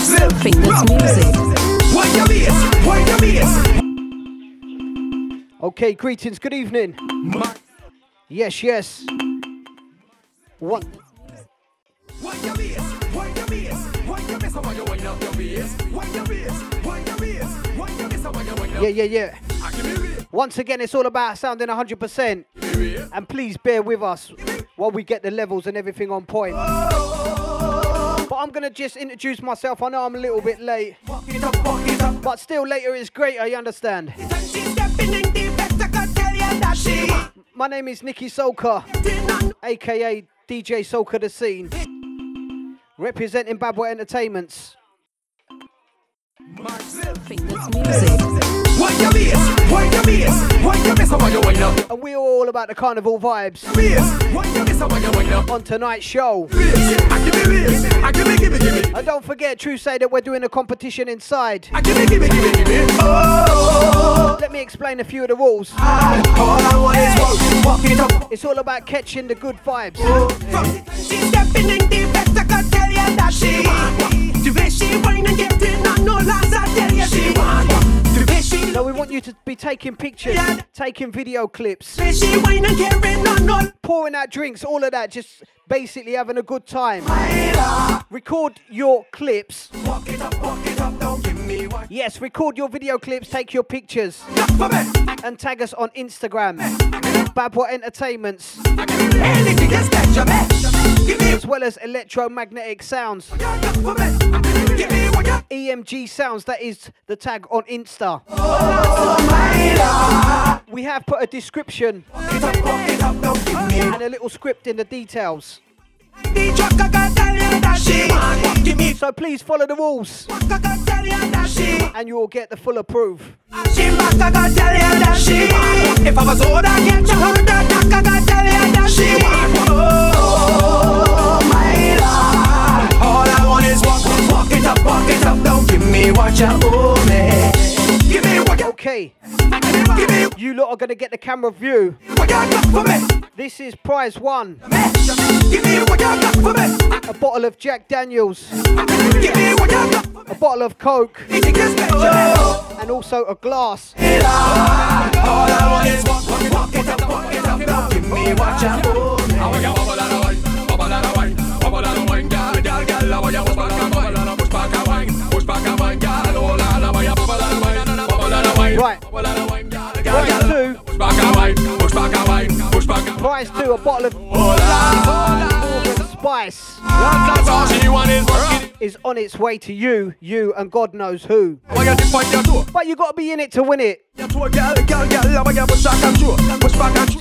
Fingers music. Okay, greetings, good evening. Yes, yes. What? Yeah, yeah, yeah. Once again, it's all about sounding 100%. And please bear with us while we get the levels and everything on point. But I'm going to just introduce myself. I know I'm a little bit late. But still, later is great, I understand. My name is Nicky Soka, aka DJ Soka the Scene, representing Babwah Entertainments. Fingers music. And we're all about the carnival vibes? On tonight's show. And don't forget, True say that we're doing a competition inside. Let me explain a few of the rules. It's all about catching the good vibes. So we want you to be taking pictures, taking video clips, pouring out drinks, all of that, just basically having a good time. Record your clips. Yes, record your video clips, take your pictures, and tag us on Instagram. Babwah Entertainments, as well as electromagnetic sounds. EMG sounds, that is the tag on Insta. We have put a description and a little script in the details. So please follow the rules and you will get the full approve. If I was I'd get you up, walk it up Don't give me what you owe me Give me what you Okay, you lot are gonna get the camera view. what you got for me This is prize one Give me what you got for me a bottle of Jack Daniels, Give me what you got for me a bottle of Coke, It gets better and also a glass. Right, prize two, prize two, a bottle of Spice is on its way to you, you, and God knows who. But you gotta be in it to win it. So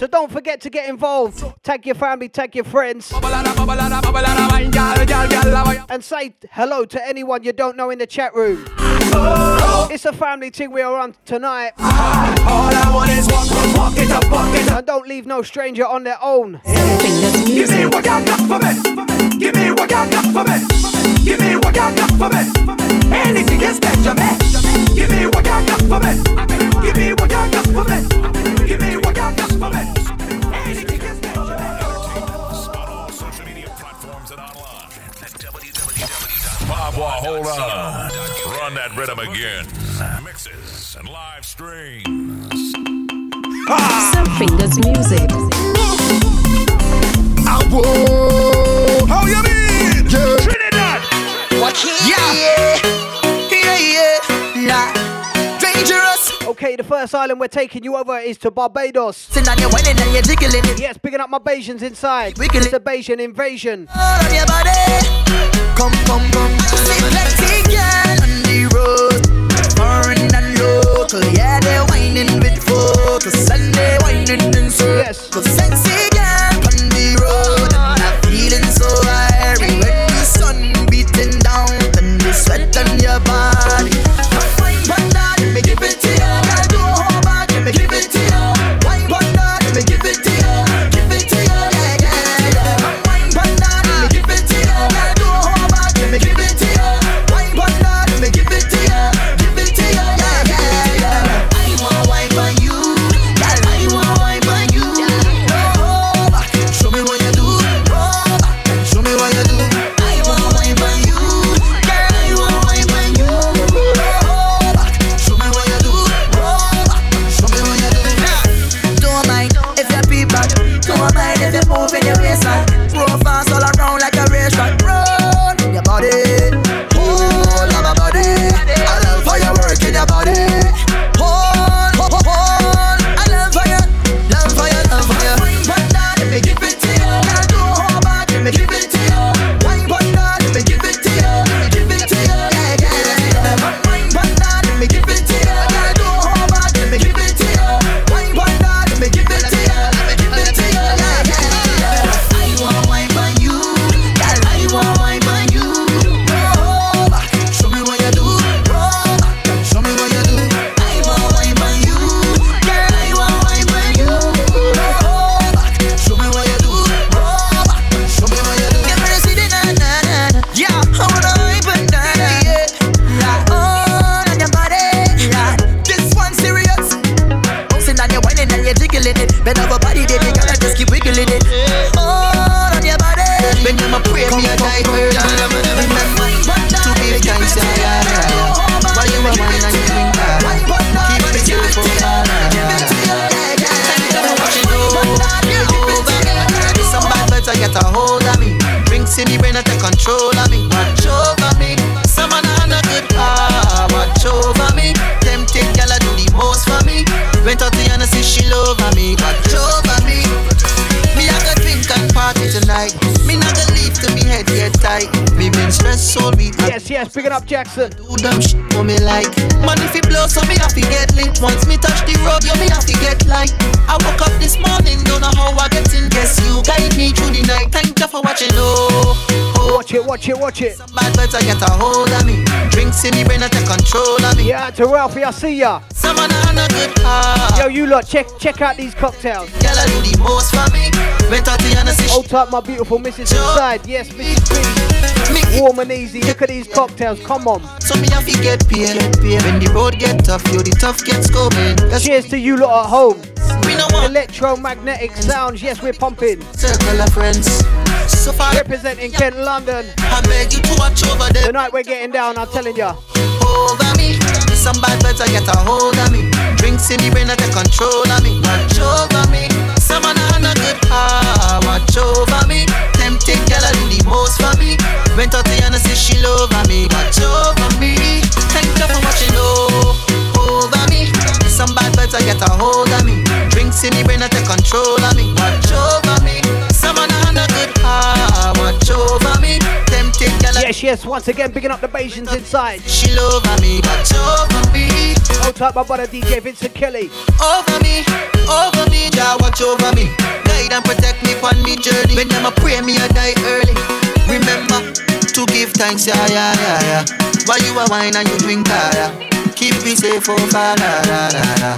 don't forget to get involved. Tag your family, tag your friends, and say hello to anyone you don't know in the chat room. It's a family thing we are on tonight, All I want is walk, walk it up, walk it up and don't leave no stranger on their own. Fingers Give me what you got for me. Give me what you got for me. Give me what you got for me. Anything is better, man. Give me what you got for me. Give me what you got for me. Give me what you got for me. Anything is better, man. On all social media platforms and online at www.babwah, hold on. Run that rhythm again. Mixes and live streams. Some fingers music. How oh, you mean? Yeah. Trinidad. Yeah. Yeah, yeah, yeah. Dangerous. Okay, the first island we're taking you over is to Barbados. Sitting on your wedding and you're jiggling it Yes, picking up my Bajans inside. Wiggly. It's the Bajan invasion. Oh, all on your body. Come, come, come. See plenty girl on the road, foreign and local. Yeah, they're whining with focus and they whining in circles. Yes. Sexy girl so Up Jackson. Do them shit for me like Man if it blow so me have to get lit Once me touch the road yo me have to get light I woke up this morning don't know how I get in Guess you guide me through the night Thank you for watching oh, oh. Watch it, watch it, watch it. Some Bad vibes I get a hold of me Drinks in the brain I take control of me Yeah, to Ralphie, I see ya. Some man on a good heart Yo, you lot, check check out these cocktails. Girl I do the for me Went out to Hennessy Hold tight, my beautiful missus inside. Yes, Mrs. B. me Warm and easy. Look at these cocktails. Come on. So me have to get paid When the road get tough yo the tough gets going Cheers to you lot at home. we no want Electromagnetic sounds. Yes, we're pumping. circle of friends So far Representing Kent, London. I beg you to watch over them Tonight we're getting down. I'm telling ya. over me. Some bad vibes I get a hold of me. Drinks in the brain that take control of me. Watch over me. Some man on a good heart. Watch over me. Tempted girl I do the most for me. Went out to Hennessy, she love me. Watch over me. Thank you for watching me. Some bad vibes get a hold of me. Drinks in the brain that take control of me. Watch over me. Some man on a good. Watch over me. Tempted girl Yes, yes. Once again, picking up the Bajans inside. she love me, watch over me, Hold tight, my brother DJ Vincent Kelly. over me, over me, Jah watch over me, guide and protect me on me journey. When them a pray me, I die early. Remember to give thanks, yeah, yeah, yeah, yeah. While you a wine and you drink, ah, yeah. Keep me safe, oh, la, la, la, la.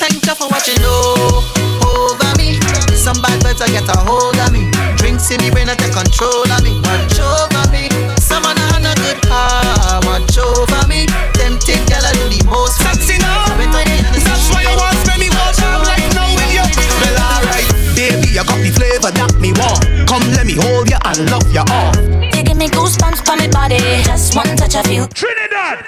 Thank you for watching, oh, over me. Some bad vibes I get a hold of me. Drinks in the brain I take control of me. Watch over me. Some man on a good heart. Watch over me. Tempted girl I do the most. Sexy now. That's why you want you got the flavor that me want. Come, let me hold you and love you off. You give me goosebumps for me body. Just one touch of you. Trinidad!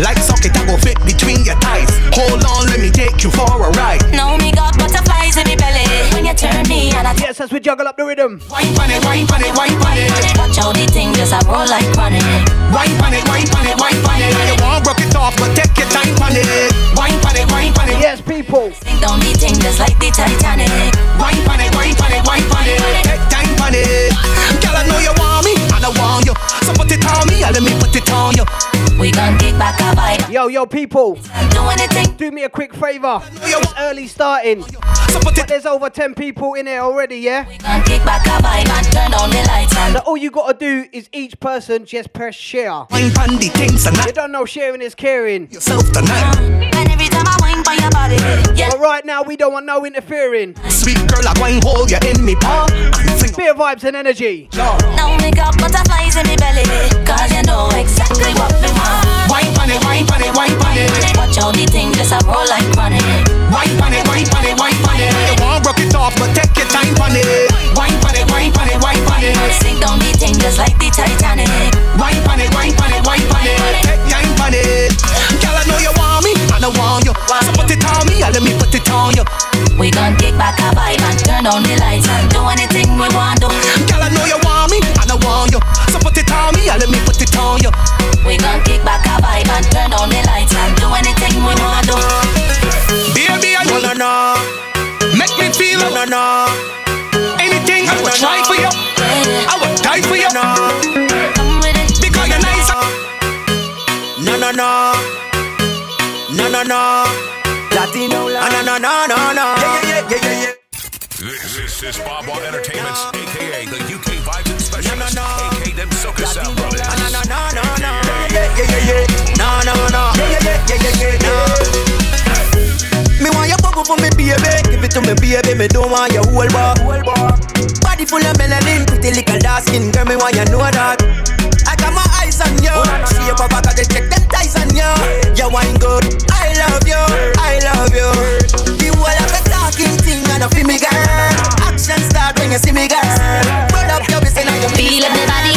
Like socket that will fit between your thighs. Hold on, let me take you for a ride. Know me got butterflies in me belly. When you turn me and I Yes, as we juggle up the rhythm. Wine pan it, wine pan it, wine pan it. watch how the thing just a roll like running. Wine pan it, wine pan it, wine pan it. You want broke it off, but take your time pan it. Wine pan it, wine pan it. Yes, people. Think down the thing just like the Titanic. Wine pan it, wine pan it, wine pan it. Take time pan it. Girl, I know you want me, and I want you. So put it on me, and let me put it on you. We gon' kick back a vibe. Yo, yo, people. Do me a quick favor. It's early starting. But there's over 10 people in here already, yeah? We gon' kick back a vibe and turn on the lights and So all you gotta do is each person just press share. wine pan the things and You don't know sharing is caring. yourself tonight. And every time I wine by your body, yeah. But right now we don't want no interfering. Sweet girl, I wine hold you in me paw. And vibes and energy. Now me got butterflies in me belly. Cause you know exactly what me want. Wine pan it, wine pan it, wine pan it. Watch how the thing just a roll like running. Wine pan it, wine pan it, wine pan it. You want broke it off, but take your time pan it. Wine pan it, wine pan it, wine pan it. Sink down the thing just like the Titanic. Wine pan it, wine pan it, wine pan it. Take time pan it. Want me, and I want you. So put it on me, and let me put it on you. We gon' kick back a vibe and turn on the lights and do anything we want to. Girl, I know you want me, and I want you. So put it on me, and let me put it on you. We gon' kick back a vibe and turn on the lights and do anything we want to. Baby, I no, no, no. Make me feel no, no, no. Anything I would try for you. I would die for you. Come with it. Because you're nice. No, no, no. No, no, no. Latino, no, no, no, no, no. Yeah, yeah, yeah, yeah, yeah. This, this is Babwah Entertainment's, aka the UK Vibes and Specialist, No, no, no. aka them Soca Sound Brothers. No, no, no, no, no. Yeah, yeah, yeah, yeah. No, no, no. Yeah, yeah, yeah, yeah, yeah, yeah. Me want your bubble for me, baby. Give it to me, baby. Me don't want your whole bar. Body full of melanin, pretty little dark skin, girl. Me want you know that. I got my eyes on you. See your papa got the check them ties on you. You wine good. I love you. I love you. The whole of the talking thing, and feel me, girl. Action start when you see me, girl. Roll up your business, and you Feel up the body,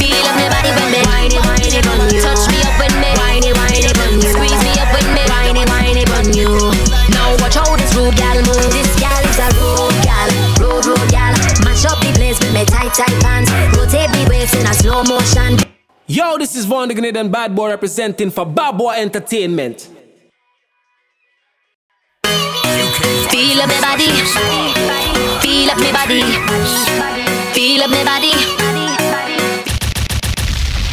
feel up the body when me whiny whiny bun you. Touch me up when me whiny whiny bun you. Squeeze me up when me whiny whiny bun you. Now watch how this rude gal move. This tight pants. Rotate me waist in a slow motion. Yo, this is Von the and Bad Boy representing for Bad Boy Entertainment. Feel up my body. Feel up my body. Feel up my body.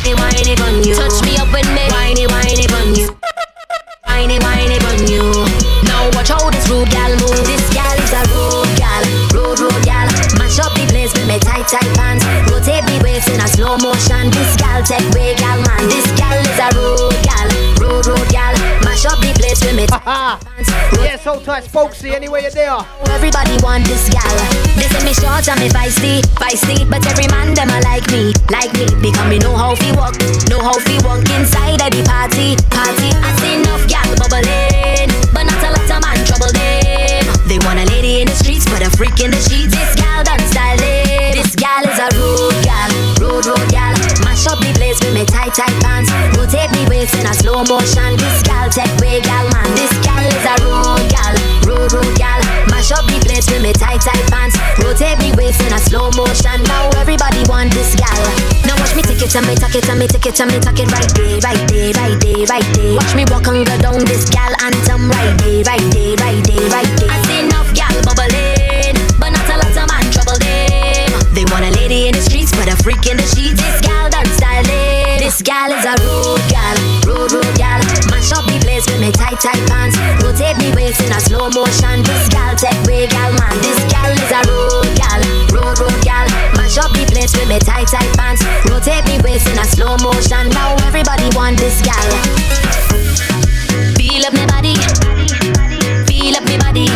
Whiny on you. Touch me up with me. Whiny, whiny on you. Whiny, whiny on you. Now watch how this rude gal move. This gal is a rude gal. Rude, rude gal. Mash up the place with me tight, tight pants. Rotate me waist in a slow motion. This gal take way gal man. This gal is a rude gal. Rude, rude gal. Mash up the place with me tight, pants. Yes, hold tight, Spokesy, anywhere you're there. Everybody want this gal. They say me short and me feisty, feisty. But every man them a like me, like me. Because me know how fi walk, know how fi walk inside of the party, party. I see enough gal bubbling, but not a lot of man trouble them. They want a lady in streets, freak in the sheets. This gal done styling. This gal is a rude gal, rude rude gal. Mash up the place with me tight tight pants. Rotate me waist in a slow motion. This gal take way gal man. This gal is a rude gal, rude rude gal. Mash up the place with me tight tight pants. Rotate me waist in a slow motion. Now everybody want this gal. Now watch me take it and me tuck it and me take it and me tuck it right there, right there, right there, right there. Watch me walk and go down this gal anthem right there, right there, right there, right freak in the sheets. This gal done styling. This gal is a rude gal, rude rude gal. Mash up the place with me tight tight pants. Rotate me waist in a slow motion. This gal take way gal man. This gal is a rude gal, rude rude gal. Mash up the place with me tight tight pants. Rotate me waist in a slow motion. Now everybody want this gal. Feel up my body. Feel up my body.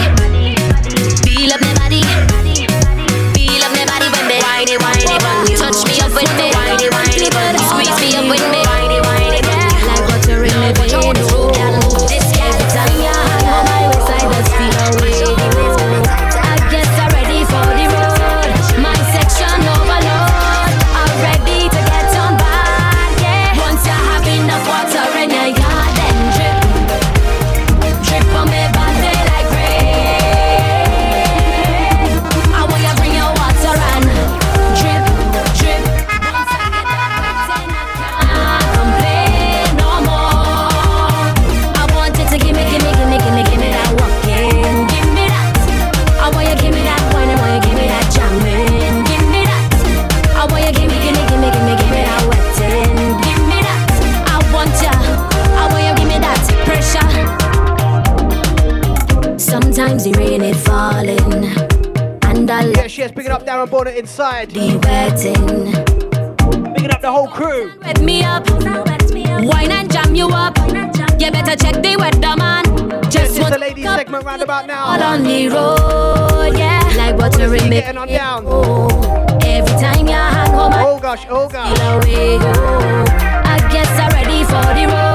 Feel up my body. Whiny whiny you. Squeeze me up with me inside. be wetting. Picking up the whole crew. Wet me up, wine and jam you up. You better check the weather, man. Just want the ladies segment roundabout all now. on the road, yeah. Like butter in me. Getting on down. Oh, every time you hang home, Oh gosh, oh gosh. Oh, I guess I'm ready for the road.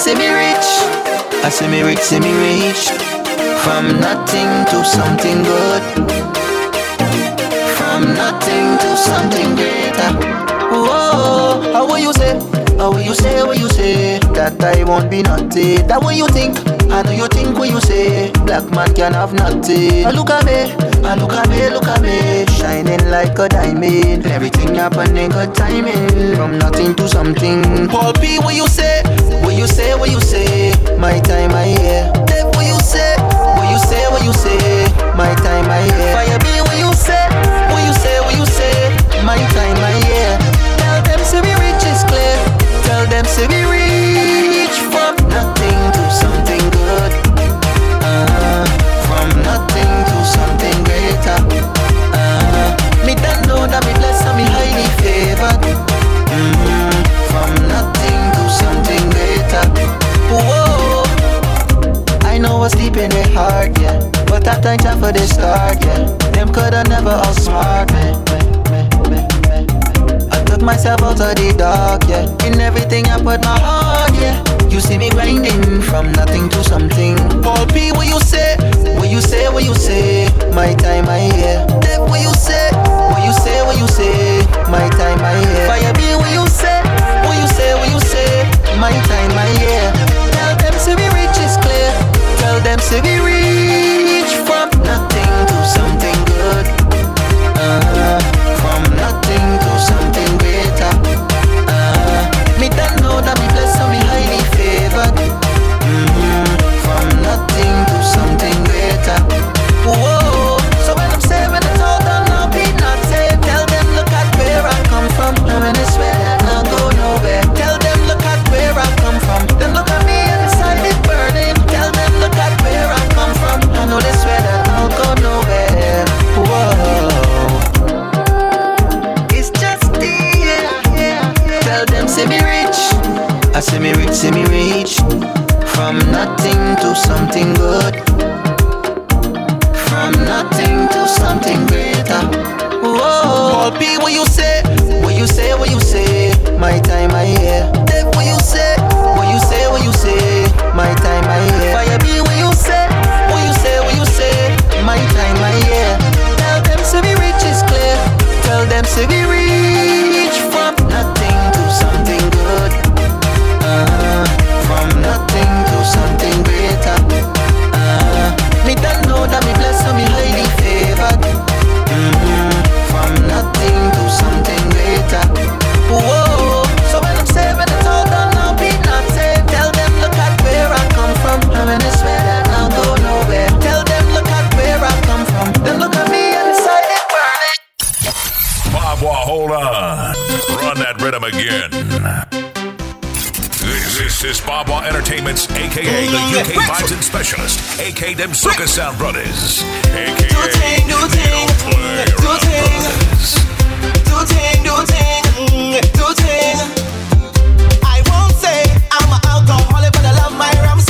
See me rich. I see me rich, see me rich. From nothing to something good. From nothing to something greater. Whoa, how will you say? How will you say? What you say? That I won't be nothing. That what you think? I know you think what you say. Black man can have nothing. I Look at me, I look at me, look at me, shining like a diamond. Everything happening good timing. From nothing to something. Paul P, what you say? you say what you say, my time I hear. Take what you say, what you say, what you say, my time my year. Fire me. what you say, what you say, what you say, my time my year. Tell them say we rich is clear, tell them say we rich. hard, yeah. But I thank time for this start, yeah. Them coulda never outsmart me. I took myself out of the dark, yeah. In everything I put my heart, yeah. You see me grinding from nothing to something. Paul P, what you say? What you say? What you say? My time, I hear. Dip, what you say? What you say? What you say? My time, my year. Fire B, what you say? What you say? What you say? My time, my year them say we real. see me reach, see me reach. From nothing to something good. From nothing to something begin. This is Babwah Entertainment's, aka the UK Vibes and Specialist, aka them Soca Sound Brothers, aka do ting, do ting, do ting, do ting, do ting, do ting. I won't say I'm an alcoholic, but I love my rum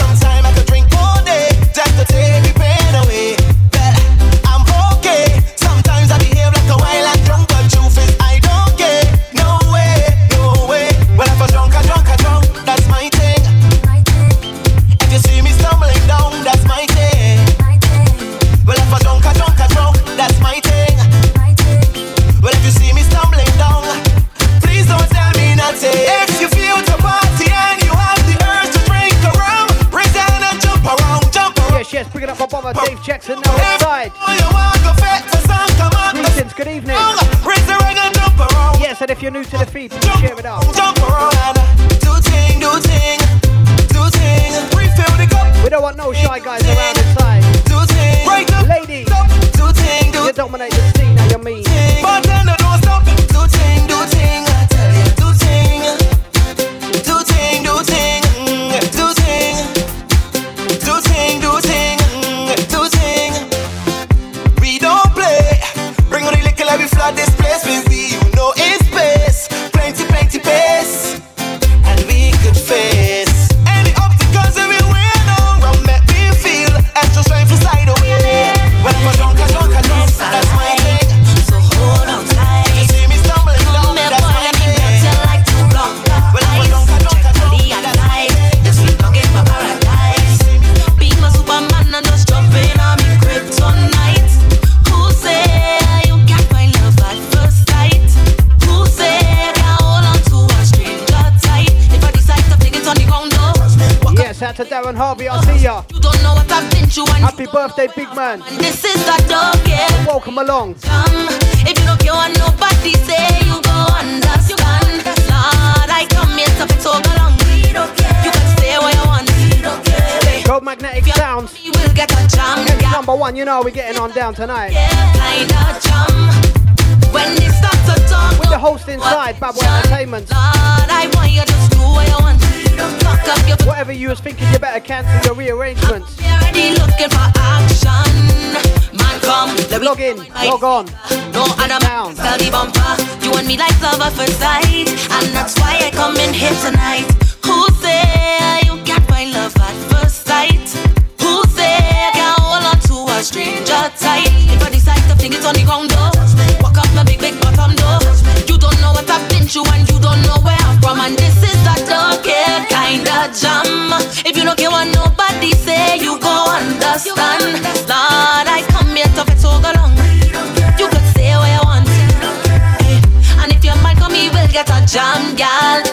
man. This is the dog. Welcome along. Come, if you don't care nobody say, you go understand. Lord, I come here to. We don't care. You can stay where you want. We don't care. Go magnetic sounds. You will get a jam. Yeah. Number one, you know we're getting on down tonight. Yeah, jam. When it starts to talk, with the host inside, Babwah Entertainment. Log on. No, and I'm down. Study bumper. You and me like love at first sight, and that's why I come in here tonight. Who say you can't find love at first sight? Who say I can't hold on to a stranger tight? If I decide to think it's on the ground though, walk up my big big bottom door. You don't know what I've been through, and you don't know where I'm from, and this is a don't care kinda jam. If you don't care what nobody say, you go understand. You go understand. Will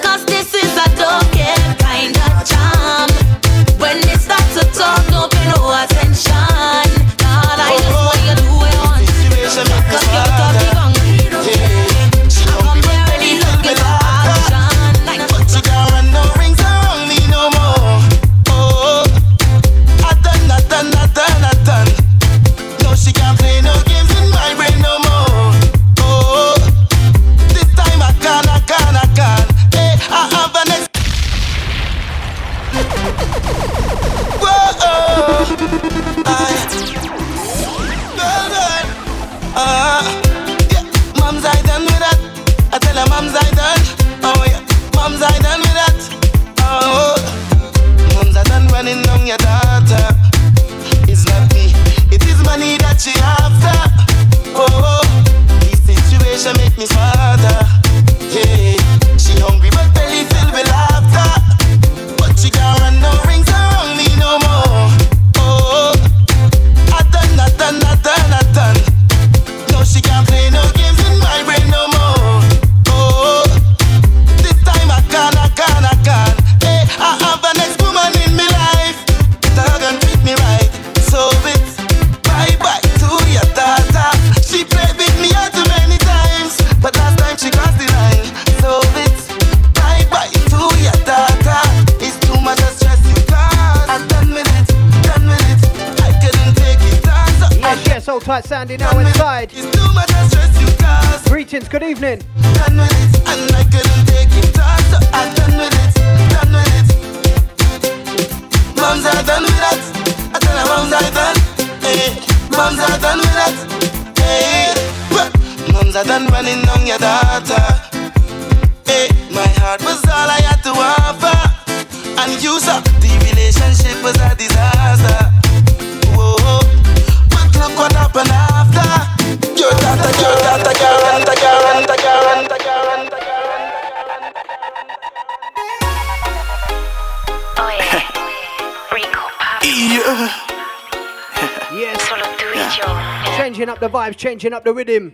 Changing up the changing up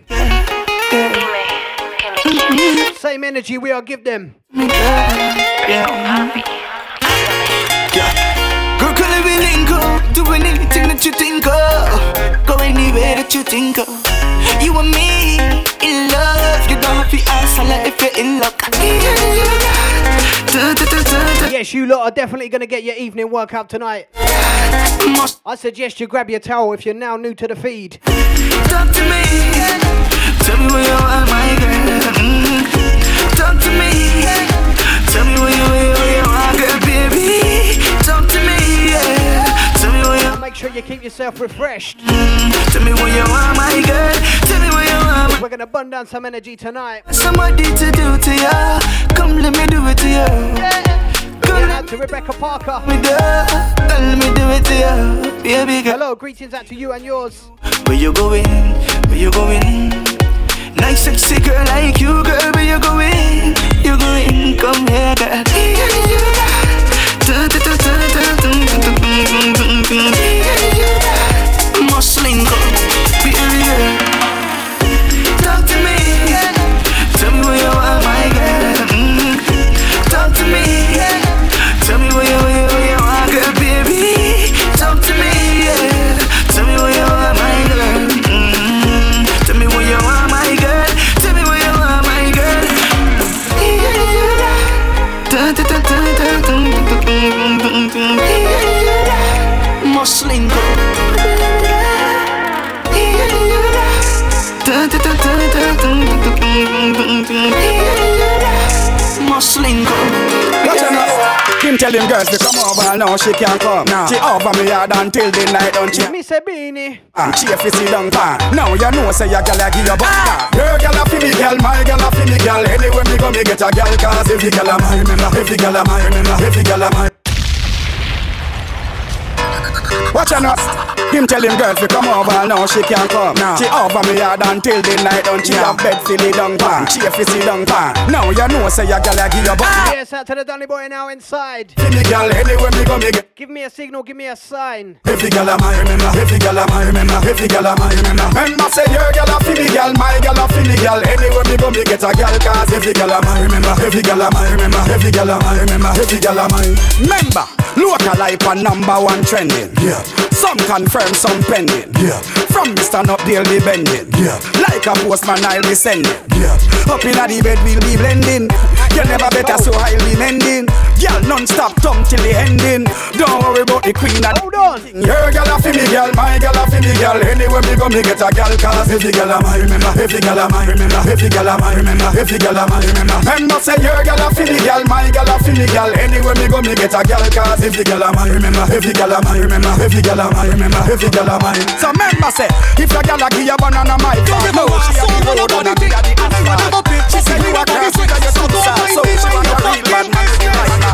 the rhythm. Same energy we are give them. Girl, could we link up? Doing anything that you think of. Go anywhere that you think of. You and me in love. You don't have to ask if you're in luck. Da. Yes, you lot are definitely to get your evening workout tonight. I suggest you grab your towel if you're now new to the feed. talk to me. Tell me where you are, my girl. Mm. Talk to me. Tell me where you, where where you are, girl, baby. Talk to me, yeah. Tell me where you make sure you keep yourself refreshed. Tell me where you are, my girl. Tell me where you are, my We're to burn down some energy tonight. Somebody to do to ya. Come let me do it to you. Come Let out to Rebecca Parker. me do Let me do it to you. Baby girl. Hello, greetings out to you and yours. Where you going? Where you going? Nice sexy girl like you, girl. Where you going? You going? Come here, girl. Muscling girl. Talk to me. Tell me where you are, my girl. Mm. Talk to me. Tell them girls to come over now, she can't come. Now she over me yard until the night, don't she? Miss a beanie. Ah, she a fizzy down pan. Now you know say your gal a give you back. Your gal a fi me gal, my gal a fi me gal. Anywhere me go me get a gal, cause every gal a mine, every gal a mine, every gal a mine. Watch her now. Him tell him girl fi come over, now she can't come. Now she over me yard until the night done. She have bed fi lay down pan, she fi sit down pan. Now you know say your girl a give you body. Yes, out to the Danny boy now inside. Give me girl anywhere me go me get. Give me a signal, give me a sign. Every girl a my remember, every girl a my remember, every girl a my remember. Remember say your girl a fi me girl, my girl a fi me girl. Anywhere me go me get a girl, cause every girl a my remember, every girl a my remember, every girl a my remember, every girl a my. Remember, local life and number one trending. Yeah. Some confirm, some pending. Yeah. From Mr. Up they'll be bending. Yeah. Like a postman I'll be sending. Yeah. Up in the bed we'll be blending. You never better so highly mending. Girl non-stop tongue till the ending. Don't worry about the queen and Hold on. your girl a me girl, my girl a me girl. Anywhere me go, me get a girl. Cause every girl a my remember, every girl a my remember, every girl a my remember, every girl a my remember. Remember say your girl a me girl, my girl a me girl. Anywhere me go, me get a girl. Cause every girl a my remember, every girl a my remember, every girl a my remember, every girl a my. So remember say, if your girl a give you banana, my fault. No, she a give you and be a the asphalt. She say you a crash, figure you too sad. So she want a real bad man,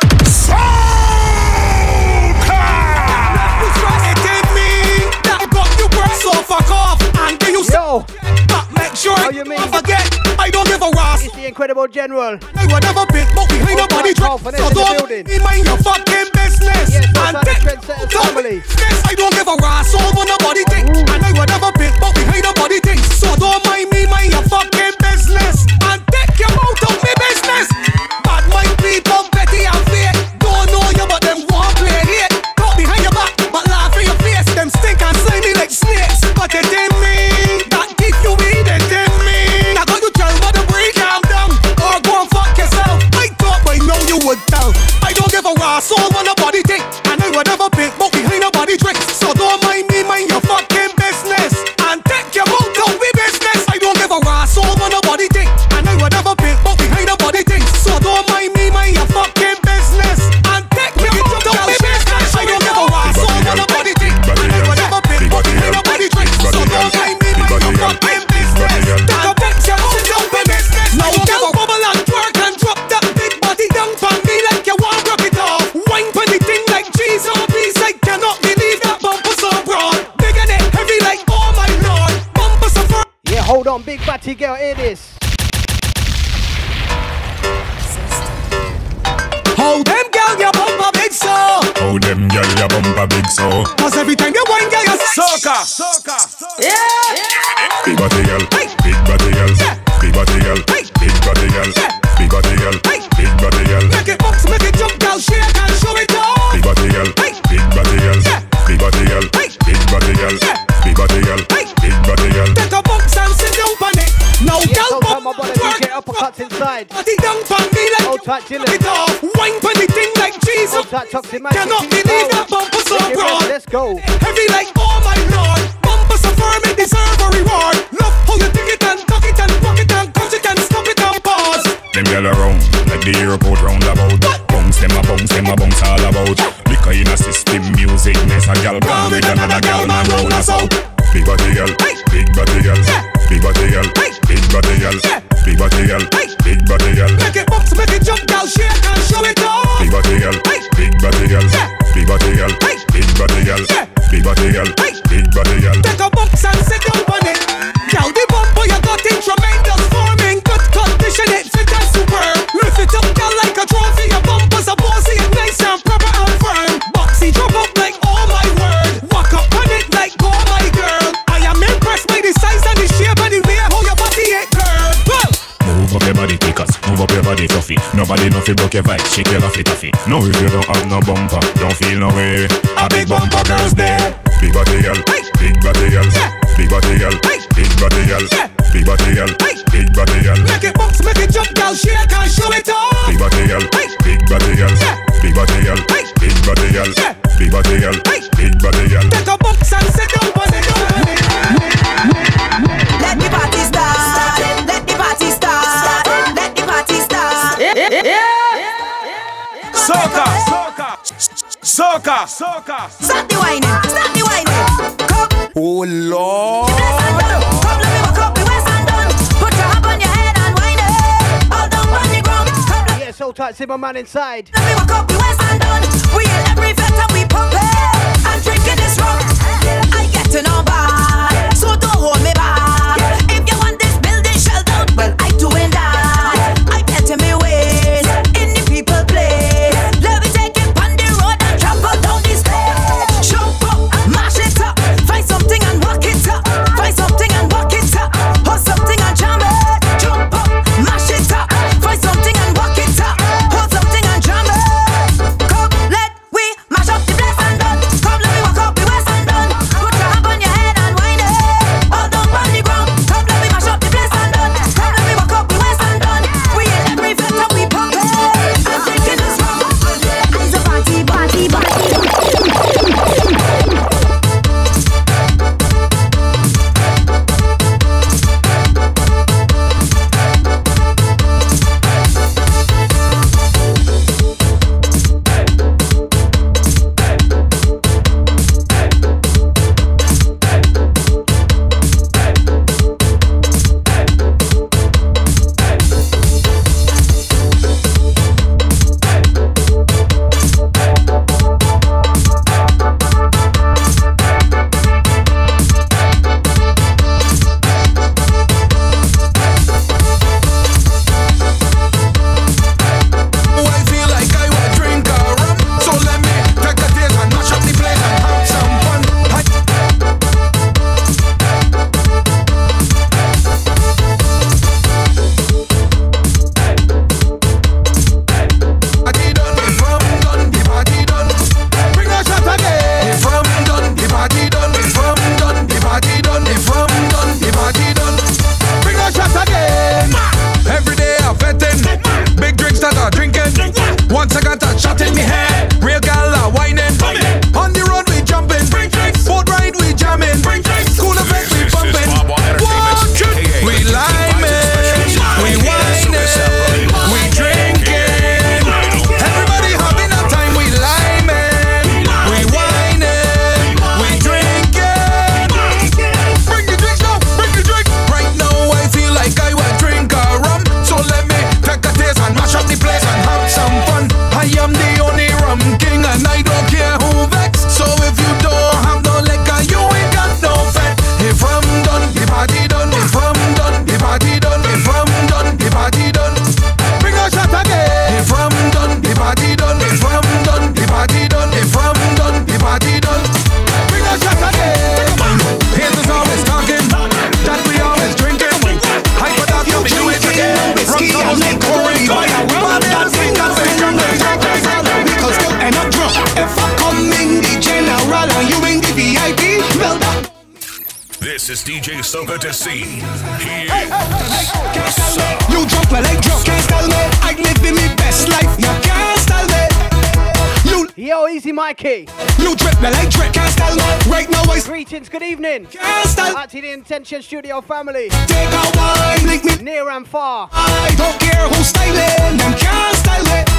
general. I would never bit, but behind the body dress. So don't mind your fucking business. Yes, and take family. business. I don't give a over nobody thing. And I would never bit, but behind the body thing. So don't mind me, fi broke your vibe, shake your laffy taffy. No if you don't have no bumper, don't feel no way. A big bumper girls there. Big body girl, big body girl, big body girl, big body girl, big body girl, big body girl, make it bounce, make it jump, girl, shake and show it off. big body girl, big body girl, big body girl, big body girl, big body girl, big body girl. Take a box and sit down soca, soca. soca, soca. Stop the whining, stop the whining. Come, Oh Lord. the bless and done. Come, let me walk up the waist and done. Put your hand on your head and whine it. All down on the ground. Come, let Yeah, so tight, Zimmerman inside. let me walk up the waist and done. We in every fete and we pump it. And drinking this rum. I get to know bad, so don't hold me back. If you want this building shell down, well I doing that. Up. Is DJ Soka to see. you drunk well I drunk. Can't tell me I live in me best life. You can't tell me. You Yo, easy Mikey. you drip well I drip. Can't tell me right now I Greetings, good evening. can't tell. Out to the Intention Studio family, Take a wine, link me. near and far. I don't care who's styling. Them can't style me.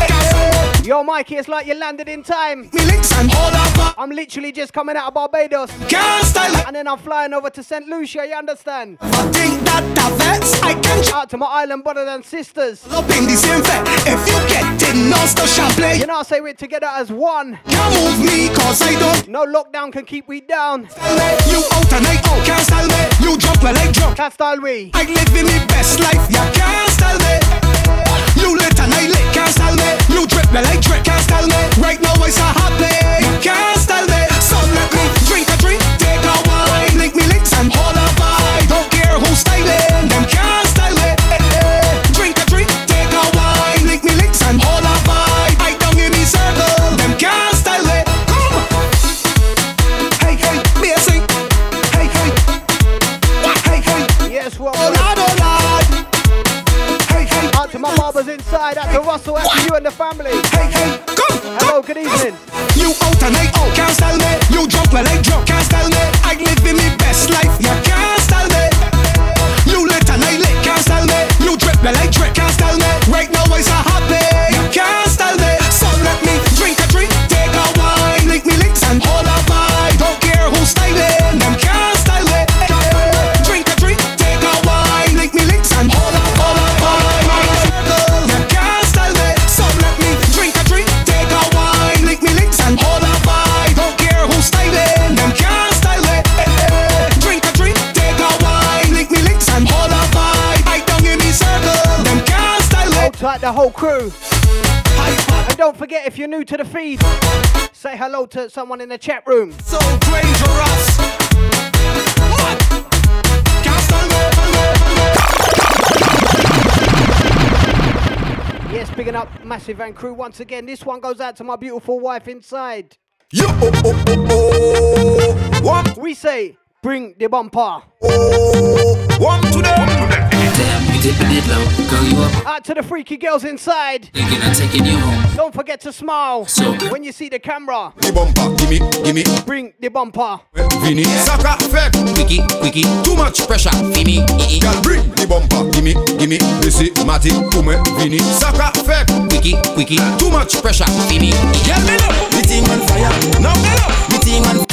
Yo, Mikey, it's like you landed in time. Me links and all up. I'm literally just coming out of Barbados, Can't style it. and then I'm flying over to St. Lucia, you understand? I think that the vets I can Out to my island brothers and sisters. up in the same. If you get in, no still champagne. You know, I say we're together as one. Can't move me I don't No lockdown can keep we down. style. You out and I out, can't style me. You drunk well I drunk. Cat style we. I live in me best life, you can't style me. You lit and I lit, can't style me. You drip well I drip, can't style me. Right now I so happy, you can't style me. So let me drink a drink, take a wine, link me links and hold a vibe. Don't care who's styling, them can't style me. Inside, out to Russell, out to you and the family. Hey hey. Come. Hello, good evening. You out and I out, can't style me. You drunk well I drunk, can't style the whole crew. And don't forget, if you're new to the feed, say hello to someone in the chat room. So dangerous. What? Can't Yes, picking up Massive and crew once again. This one goes out to my beautiful wife inside. Yo, oh, oh, oh, oh. We say, bring the bumper. one to them. Damn, you dip it low. Girl, you up, Out to the freaky girls inside. thinking I'm taking you home. Don't forget to smile So- when you see the camera. The bumper, gimme, gimme, Bring the bumper. Vinny. Saka, fake. Quickie, quickie, Too much pressure. fini, ee, Girl, bring the bumper, gimme, gimme. Missy, Matty, Kume, Vinny. Saka, fake. quickie, quickie, Too much pressure. fini, ee. Girl, me love. The thing on fire. Now me love. The thing on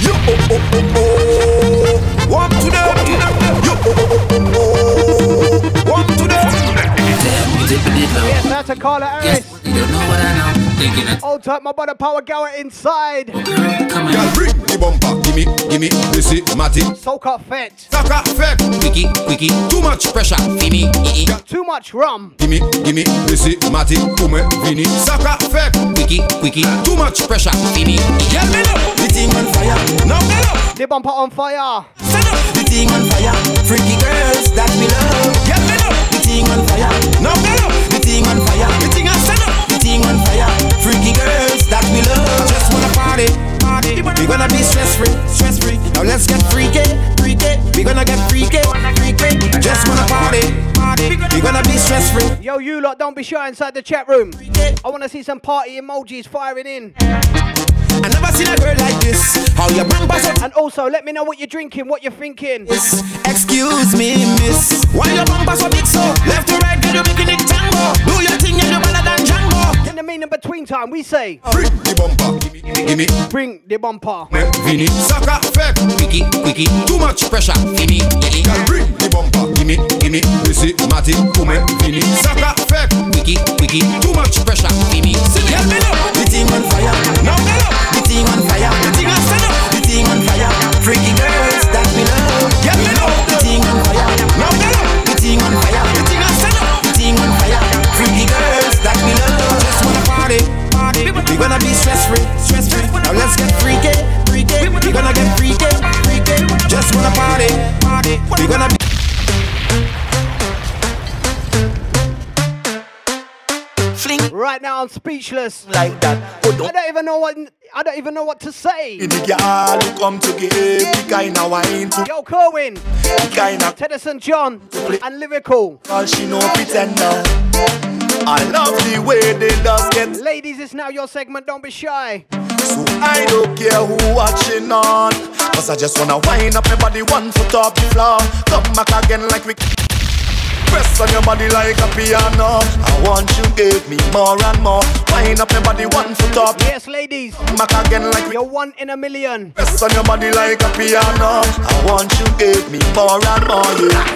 Yo, oh, oh, oh, oh. One to them. Yo, oh, oh, oh, oh. One to them. Damn, you dip it low. Yes, out to Carla Harris. Yes, you don't know what I know. Thinking I Old type, my brother Power Gower inside. girl, come Girl, on. bring the bumper, gimme, gimme. Missy, Matty, Soak up fet. Saka, fake. Quickie, quickie, Too much pressure. fini, ee. Too much rum. Gimme, gimme, Missy, Matty, Kume, Vinny. Saka, fake. Quickie, quickie, Too much pressure. fini, ee. Girl, me love. The thing on fire. Now me love. The bumper on fire. Stand up. The thing on fire, freaky girls that we love. Thing on fire, Now me love. the thing on fire, The thing stand up. the thing on fire, freaky girls that we love. Just wanna party, party. We gonna be stress free, stress free. Now let's get freaky, freaky. We gonna get freaky, freaky. Just wanna party, party. We gonna be stress free. Yo, you lot, don't be shy inside the chat room. I want to see some party emojis firing in. I never seen a girl like this. How your bumpers up And also, let me know what you're drinking, what you're thinking. Excuse me, miss. Why your bumpers so big so? Left to right, girl, you're making it tango. Do your thing, and you better than. In the mean in between time, we say, Bring the bumper. Gimme, gimme. bring the bumper. Me, Vinny. Saka, fake. Quickie, quickie, Too much pressure. fini, ee. Girl, bring the bumper. Gimme, gimme. Missy, Matty, Kume, Vinny. Saka, fake. Quickie, quickie, Too much pressure. fini, Girl, me love. The thing on fire, Now me love. the thing on fire, The thing I stand up. the thing on fire. Freaky girls that we love. Girl, me love. The thing on fire, Now me love. the thing on fire, The thing I stand up. the thing on fire. Freaky girls party. We gonna be stress free, stress free. Now let's get freaky, freaky. We gonna get freaky, freaky. Just wanna party, party. We gonna be. Fling Right now, I'm speechless. like that. Oh, I don't don't even know what I don't even know what to say. Girl come to give the kind of wine Yo, Kerwin, the kind of Teddyson John, and Lyrical. girl she no pretend now. I love the way they does get Ladies, it's now your segment. Don't be shy. So I don't care who watching on Cause I just wanna wind up my body one foot off the floor Come back again like we Press on your body like a piano I want you give me more and more Wind up my body one foot off Yes, ladies, Come back again like you're one in a million. Press on your body like a piano I want you give me more and more yeah.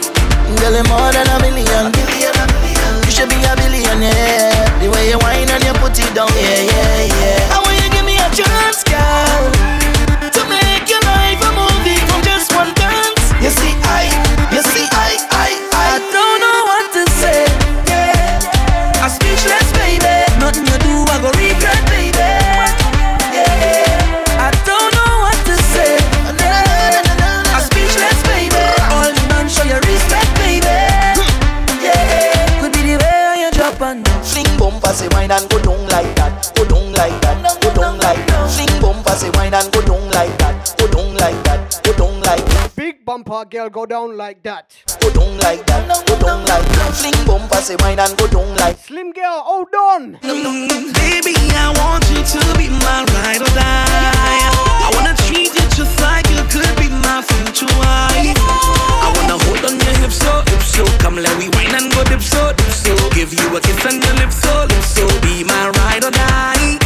Girl, you're more than a million. You should be a billionaire. The way you whine and you put it down, yeah, yeah, yeah. I want you give me a chance, girl, like that. go down like that, go down like that. Fling bumper, say wine and go down like. Slim girl, hold on. Mm, baby, I want you to be my ride or die. I wanna treat you just like you could be my future wife. I wanna hold on your hips so, hips so. Come let we wine and go dip so, dip so. Give you a kiss on your lips so, lips so. Be my ride or die.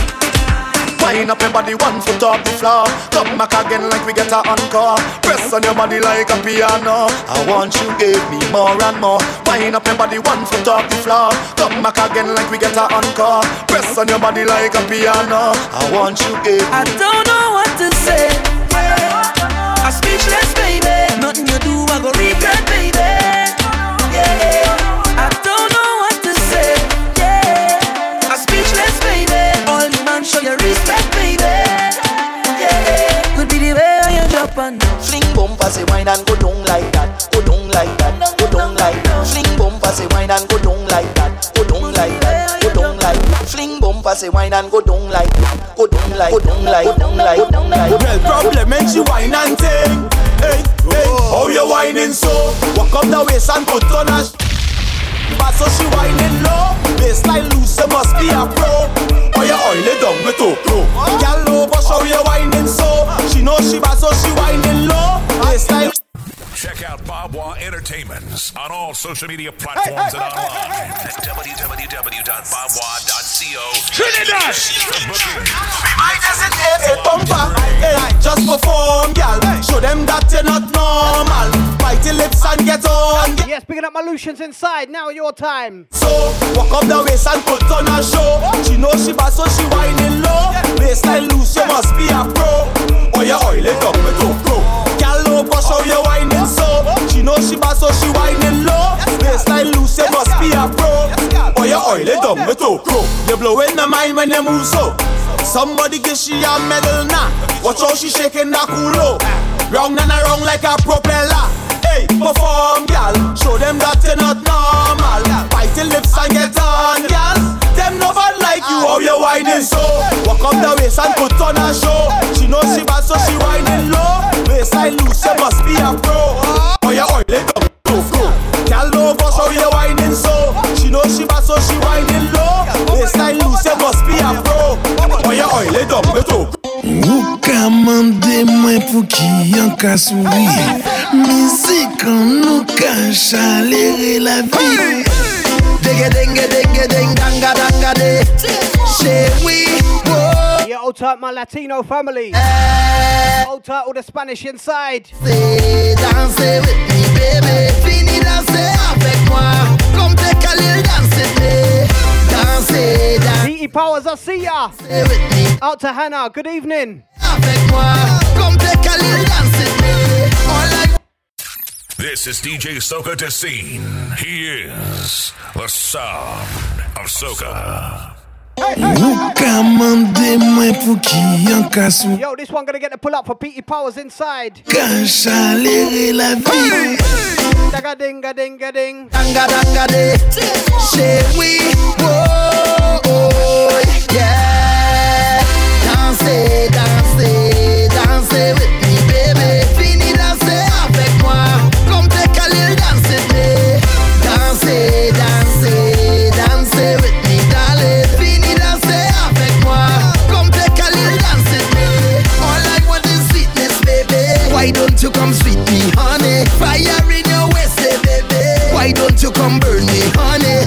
Wind up your body one foot off the floor Come back again like we get a encore. Press on your body like a piano. I want you give me more and more. Wind up your body one foot off the floor. Come back again like we get a encore. Press on your body like a piano. I want you give I don't know what to say. I'm speechless, baby. Nothing you do, I go regret, baby. Yeah, go down like that, go down like that, go down like that. Fling bumper, say wine and go down like that, go down like that, go down like that. Fling bumper, say wine and go down like that, go down like, go down like, go down like. Well, problem ain't she wine and ting. Hey, hey, how you whining so? Walk up the waist and put on a but so she whining low. Baseline loose, you must be a pro. Or you oil it down with Okro. Girl low, but how you whining so? She bad, so she whining low. Baseline. Check out Babwah Entertainments on all social media platforms and online at www.babwah.co. Trinidad! For bookings. I just hit a bumper. Hey, just perform, girl. Show them that you're not normal. Bite your lips and get on. Yes, picking up my Lucians inside. Now your time. So, walk up the waist and put on a show. She know she bad, so she whining low. Baseline loose, you must be a pro. Oh, or you oil it up with Okro. Girl, low, but show you whining so. She know she bad, so she whining low. Baseline loose, you must be a pro. Or you oil it up with Okro. You blowing the mind when you move so. Somebody give she a medal now. Watch how she shaking that culo. Round and around like a propeller. Hey, perform, gal. Show them that you're not normal. Bite your lips and get on, gal. Them bad like you, how you whining so. Walk up the waist and put on a show. She know she bad, so she whining low. Waistline loose, you must be a pro. Oh, you oil it up, go, go. Gal you whining so. She know she bad, so she whining low. You must be a pro. Oh, you oil it up, go, go. Ou ka mande mwen pou ki yon ka souri Mizik an nou ka chalere la vi Denge denge denge deng danga danga de. Whoa. Yeah, my Latino family. Old type, all the Spanish inside. Say danse with me, baby. Avec moi. Comme Powers, I see ya. Out to Hannah, good evening. Avec moi. Comme. This is DJ Soka Dessine. He is the sound of Soca. Ou ka mande mwen pou ki yon ka souri Yo, this one gonna get the pull up for Petey Powers inside. Ka chalere la vi Daga dinga dinga ding. danga danga de. Whoa. oh, Yeah. With me, come sweet me, honey? Fire in your waist, eh, baby. Why don't you come burn me, honey?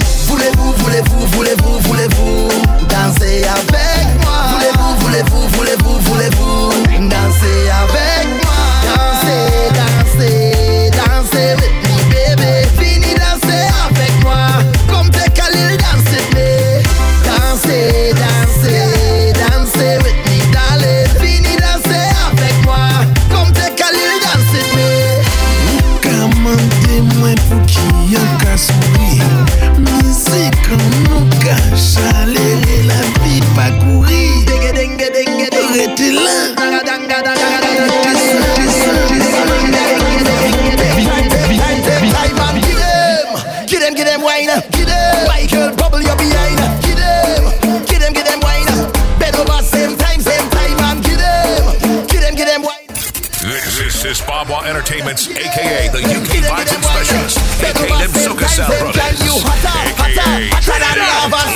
Entertainment's, aka the UK Vibes and Specialist, aka them Soca Sound Brothers, aka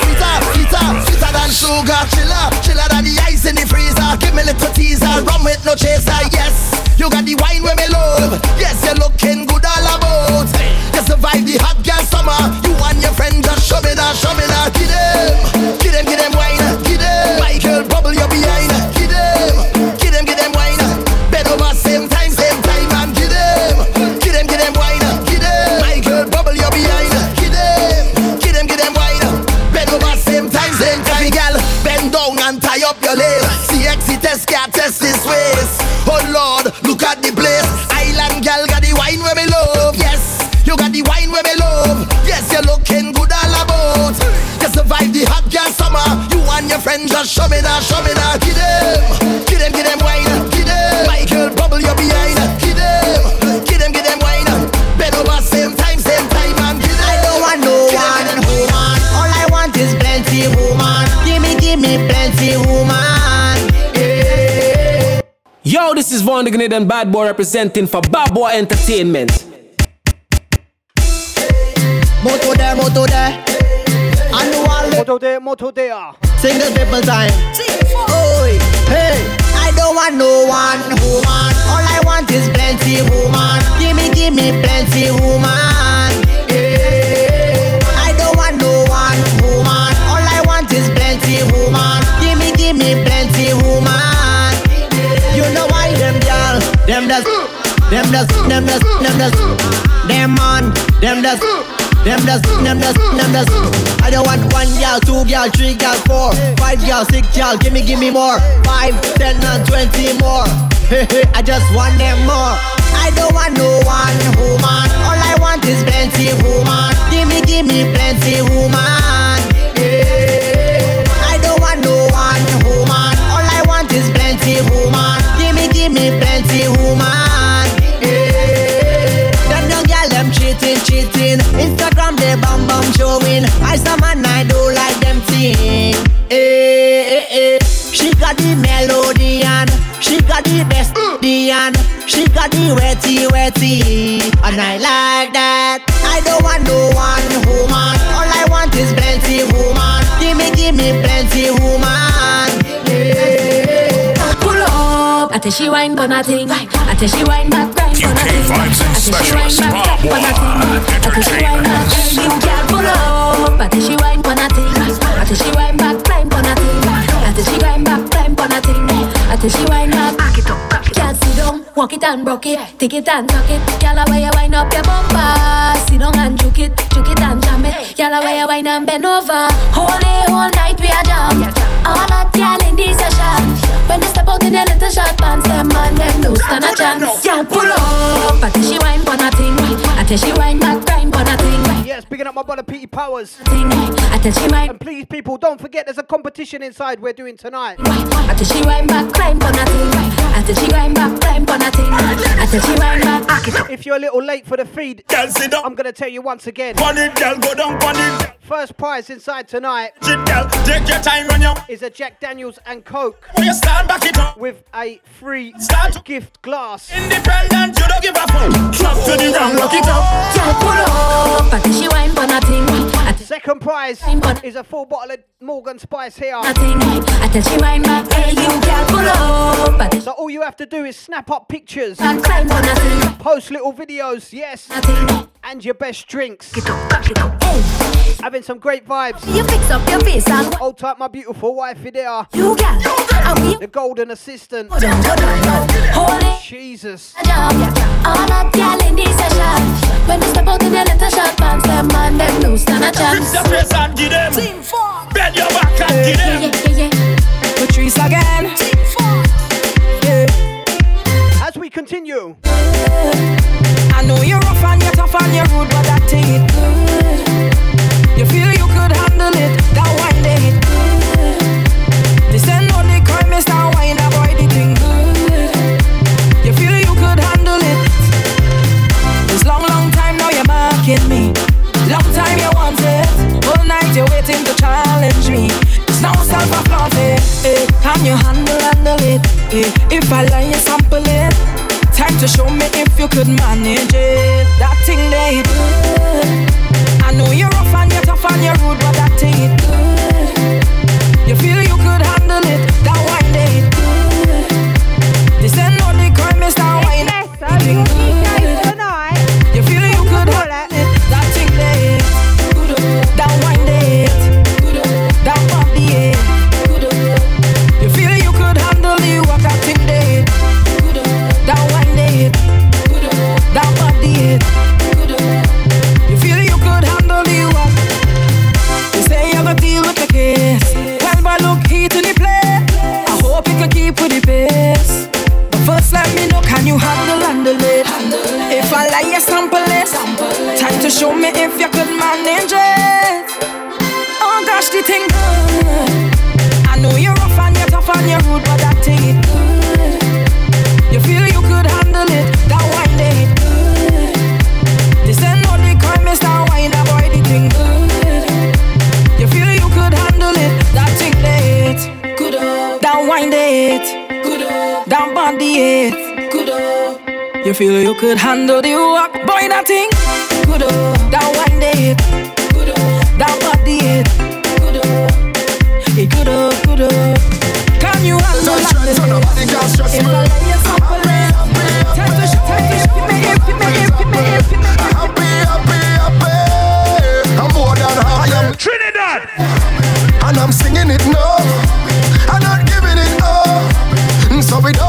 sweeter, than sugar, chiller, chiller than the ice in the freezer. Give me little teaser, rum with no chaser. Yes, you got the wine where me love. Yes, you're looking good all about. You survive the hot girl summer. You and your friend just show me that, show me that. Get them, Yes, you're looking good all about. You survive the hot girl summer. You and your friends just show me that, show me that. Give them, give them, give them wine. Give them, my girl, Bubble, your behind. Give them, give them, give them wine. Bed over same time, same time, and give them. I don't want no one woman. All I want is plenty woman. Give me, give me plenty woman. Yeah. Yo, this is Von the Grenade and Bad Boy representing for Bad Boy Entertainment. Moto there, moto there. Single people time. Oi, hey. I don't want no one woman. All I want is plenty woman. Give me, give me plenty woman. Yeah. I don't want no one woman. All I want is plenty woman. Give me, give me plenty woman. You know why them girl, them does, them does, them does, them does, them man, them does. Them does, them does, them does. I don't want one girl, two girl, three girl, four, five girl, six girl. Give me, give me more. Five, ten, and twenty more. I just want them more. I don't want no one woman. All I want is plenty woman. Give me, give me plenty woman. Yeah. I don't want no one woman. All I want is plenty woman. Give me, give me plenty woman. Cheating. Instagram, they bam bam showing. I some man, I do like them thing. Eh, eh, eh. She got the melody and she got the best and she got the wetty wetty and I like that. I don't want no one woman. All I want is plenty woman. Give me, give me plenty woman. Tell she wine but nothing. I tell she wine back, grind but nothing. Vibes and I tell she wine Specialist back, Bob grind but nothing. I tell she wine back, hey, you can't pull up. I tell she wine but nothing. I tell she wine back, grind but nothing. I tell she wine back, grind but nothing. I tell she wine back, back it up, back it up. Can't sit down, walk it and broke it, take it and tuck it. Gyal, why you wine up your bumper? Sit down and juke it, juke it and jam it. Gyal, why you wine and bend over? Whole day, whole night we are jam. All that gyal in this session. When they step out in their little short pants, them man them no stand a chance. Gyal, pull up, I tell she wine for nothing. I tell she wine back, nothing. Yes, picking up my brother Petey Powers. I tell she wine. And please, people, don't forget there's a competition inside we're doing tonight. I tell she wine back, climb for nothing. I tell she wine back, climb for nothing. I tell she wine back. If you're a little late for the feed, I'm gonna tell you once again. First prize inside tonight Take your time when you is a Jack Daniels and Coke when you stand back it up. with a free gift glass. Independent, you don't give a fuck. Drop to the ground, lock it up. Gyal, pull up. I tell she wine for nothing. Second prize is a full bottle of Morgan Spice here. nothing. I tell she wine back. Hey, you gyal, pull up. I tell So all you have to do is snap up pictures, she climb for nothing. post little videos, yes, and your best drinks. Get up, back it up. Hey, Having some great vibes. you fix up your face and Hold tight, my beautiful wifey there. The golden assistant. go down, go down now. Hold it. Jesus. Jam. All that gyal in this session. When they step out in their little short pants, them man them no stand a Fix chance. the place and give them. Bend your back and give Yeah, them. yeah, yeah, yeah. Patrice again. As we continue, I know you're rough and you're tough and you're rude, but that thing it good. You feel you could handle it, that wine they hit good. This ain't no the crime, Mr. Wine, avoid the now me. Long time you want it. All night you're waiting to challenge me. It's no self it. Eh. Can you handle, handle it? Eh. If I lie, you sample it. Time to show me if you could manage it. That thing they good. I know you're rough and you're tough and you're rude, but that thing it good. You feel you could handle it. That wine they good. This ain't no the crime, Mr. Wine. It show me if you could manage it. Oh gosh, the thing good. I know you're rough and you're tough and you're rude, but that thing it good. You feel you could handle it. That wine they hit good. This ain't no the crime, Mr. Wine, avoid the thing good. You feel you could handle it. That thing hit good. That wine they hit good. That body it hit You feel you could handle the work, boy, that thing. Good that one day, good that body, it. good it good oh, good oh. Can you handle that? Tension, so nobody can stress If. I you time to time to me me me me. Happy, happy, happy. I'm more than happy. I am Trinidad. and I'm singing it now. I'm not giving it up. So we don't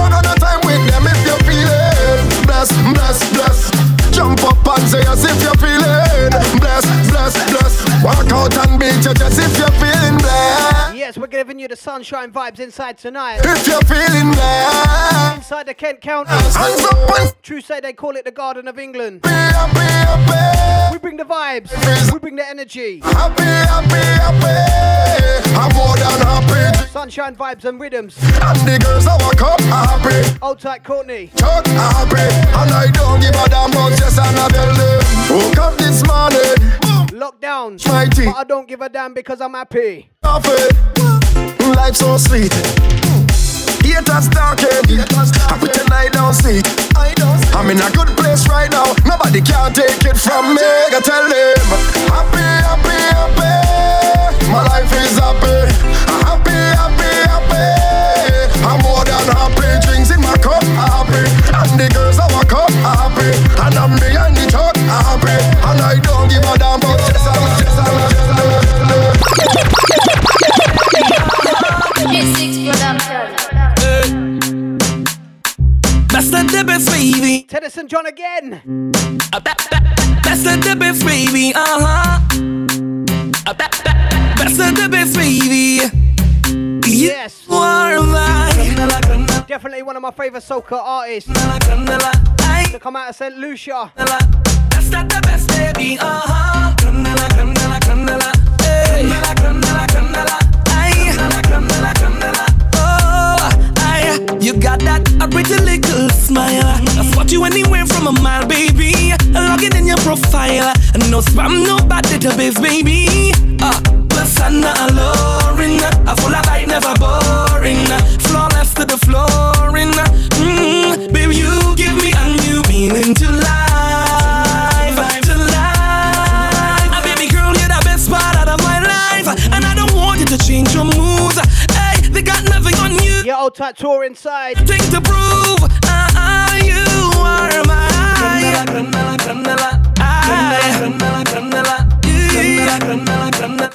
as if you're feeling bless, bless, bless. Walk out and beat your chest if you're feeling blessed. Yes, we're giving you the sunshine vibes inside tonight. If you're feeling blessed. Inside the Kent County. Hands up and True say they call it the Garden of England. be. We bring the vibes. We bring the energy. Happy, happy, happy. Sunshine vibes and rhythms. And the girls I walk up happy. Old tight Courtney. Chuck happy. And I don't give a damn about just another them. Woke up this morning. Lockdown. Mighty. But I don't give a damn because I'm happy. Happy. Life so sweet. Haters talking. I pretend I don't see. I'm in a good place right now. Nobody can take it from me. I tell them, happy, happy, happy. My life is happy. Happy, happy, happy. I'm more than happy. Drinks in my cup, happy. And the girls I walk up, happy. And I'm behind the truck, happy. And I don't give a damn about just That's the best baby. Teddyson John again. Uh, that, that, that's the best baby. Uh huh. Uh, that, that, that's the best baby. Yes. You are. Definitely one of my favorite soca artists to come out of St. Lucia. That's not the best baby. Uh huh. Candela. Hey. You got that a pretty little smile. I spot you anywhere from a mile, baby. Logging in your profile. No spam, no bad database, baby. Uh, persona alluring. A full of light, never boring. Flawless to the flooring. Mm, baby, you give me a new meaning to old tight tour inside. Thing to prove. Uh, uh, you are mine.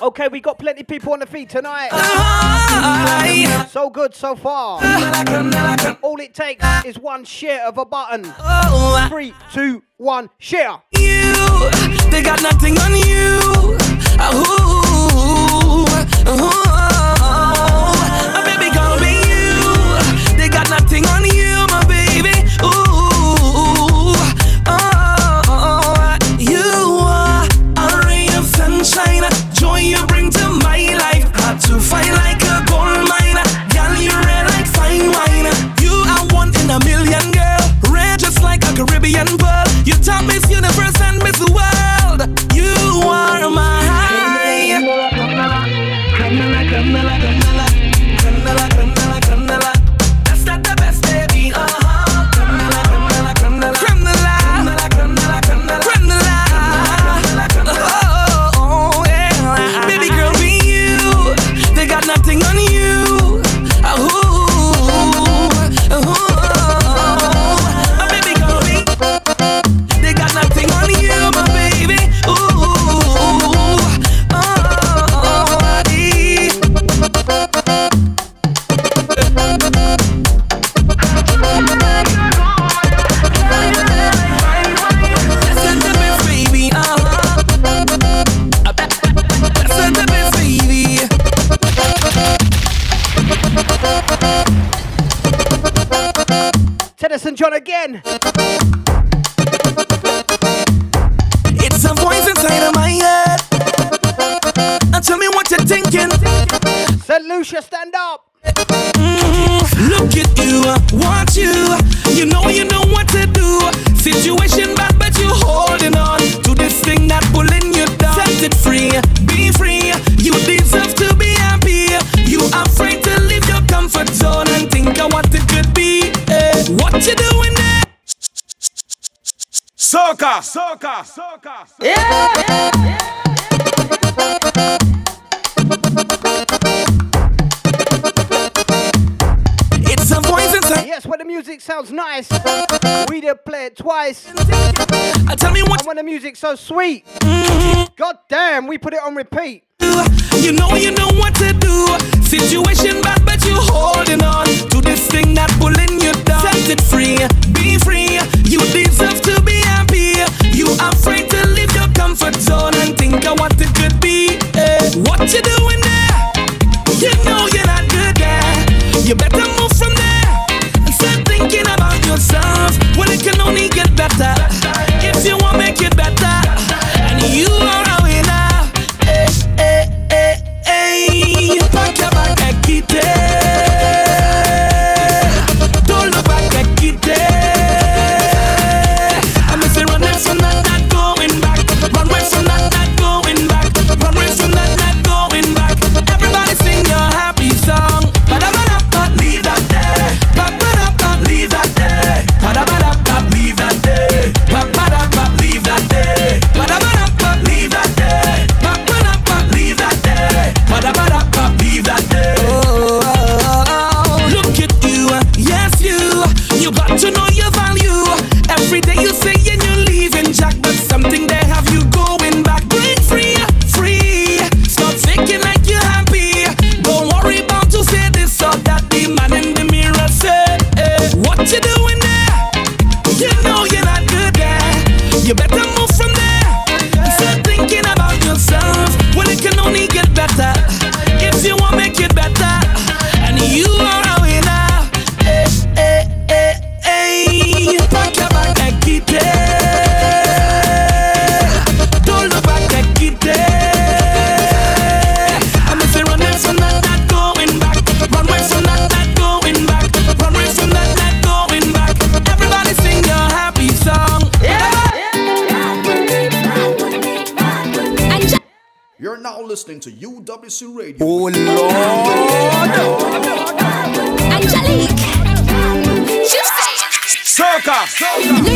Okay, we got plenty people on the feet tonight. Ay. So good so far. All it takes is one share of a button. Oh, Three, two, one, share. you. They got nothing on you. Ooh, ooh, oh, nothing on you, my baby. Ooh, Soca. Soca. Yeah. yeah. Yes, when the music sounds nice, we did play it twice. And tell me what. When the music so sweet, mm-hmm. god damn, we put it on repeat. You know, you know what to do. Situation bad, but you're holding on to this thing that pulling you down. Set it free, be free. You deserve to be Afraid to leave your comfort zone and think of what it could be. Eh. What you doing there? You know you're not good there. You better move from there and start thinking about yourself. Well, it can only get better if you want to make it better. And you are. listening to UWC Radio. Oh, Lord. Angelique. Soca.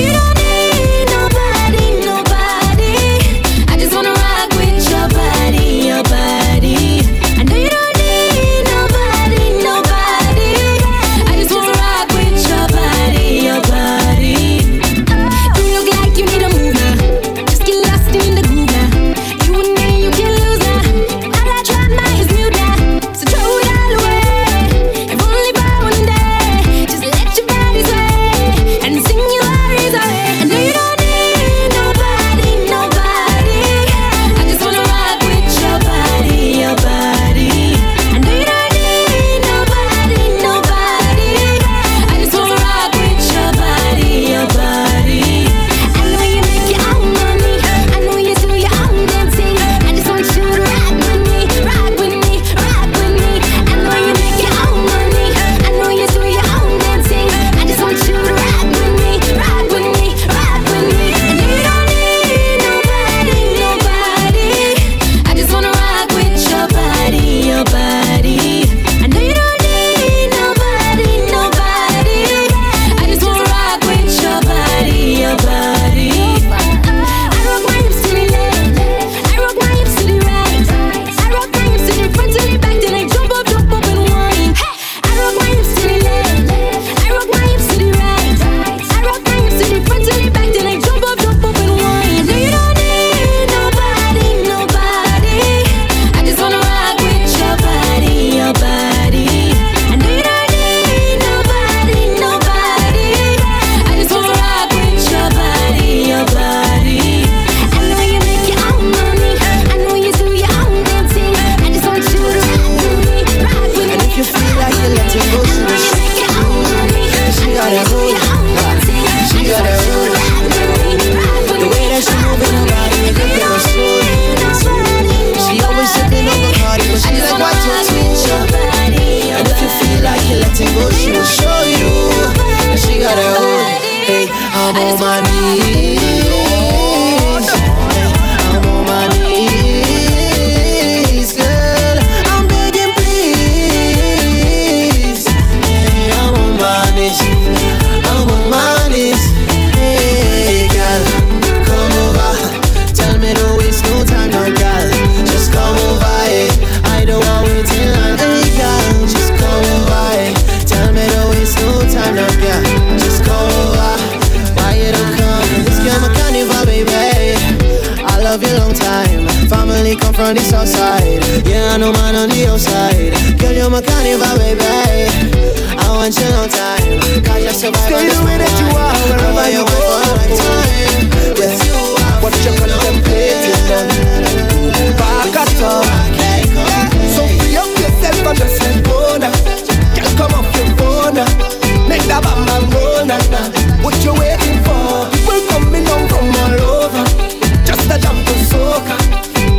Family come from the south side. Yeah, no man on the outside. Girl, you're my carnival, baby. I want you long time. Cause you're so bad. Stay the way that you are, wherever you want for a lifetime. Yeah. What you contemplating then? Back at all. So free up yourself and just let go now. Girl, come off your phone now. Make that bam bam roll now. What you waiting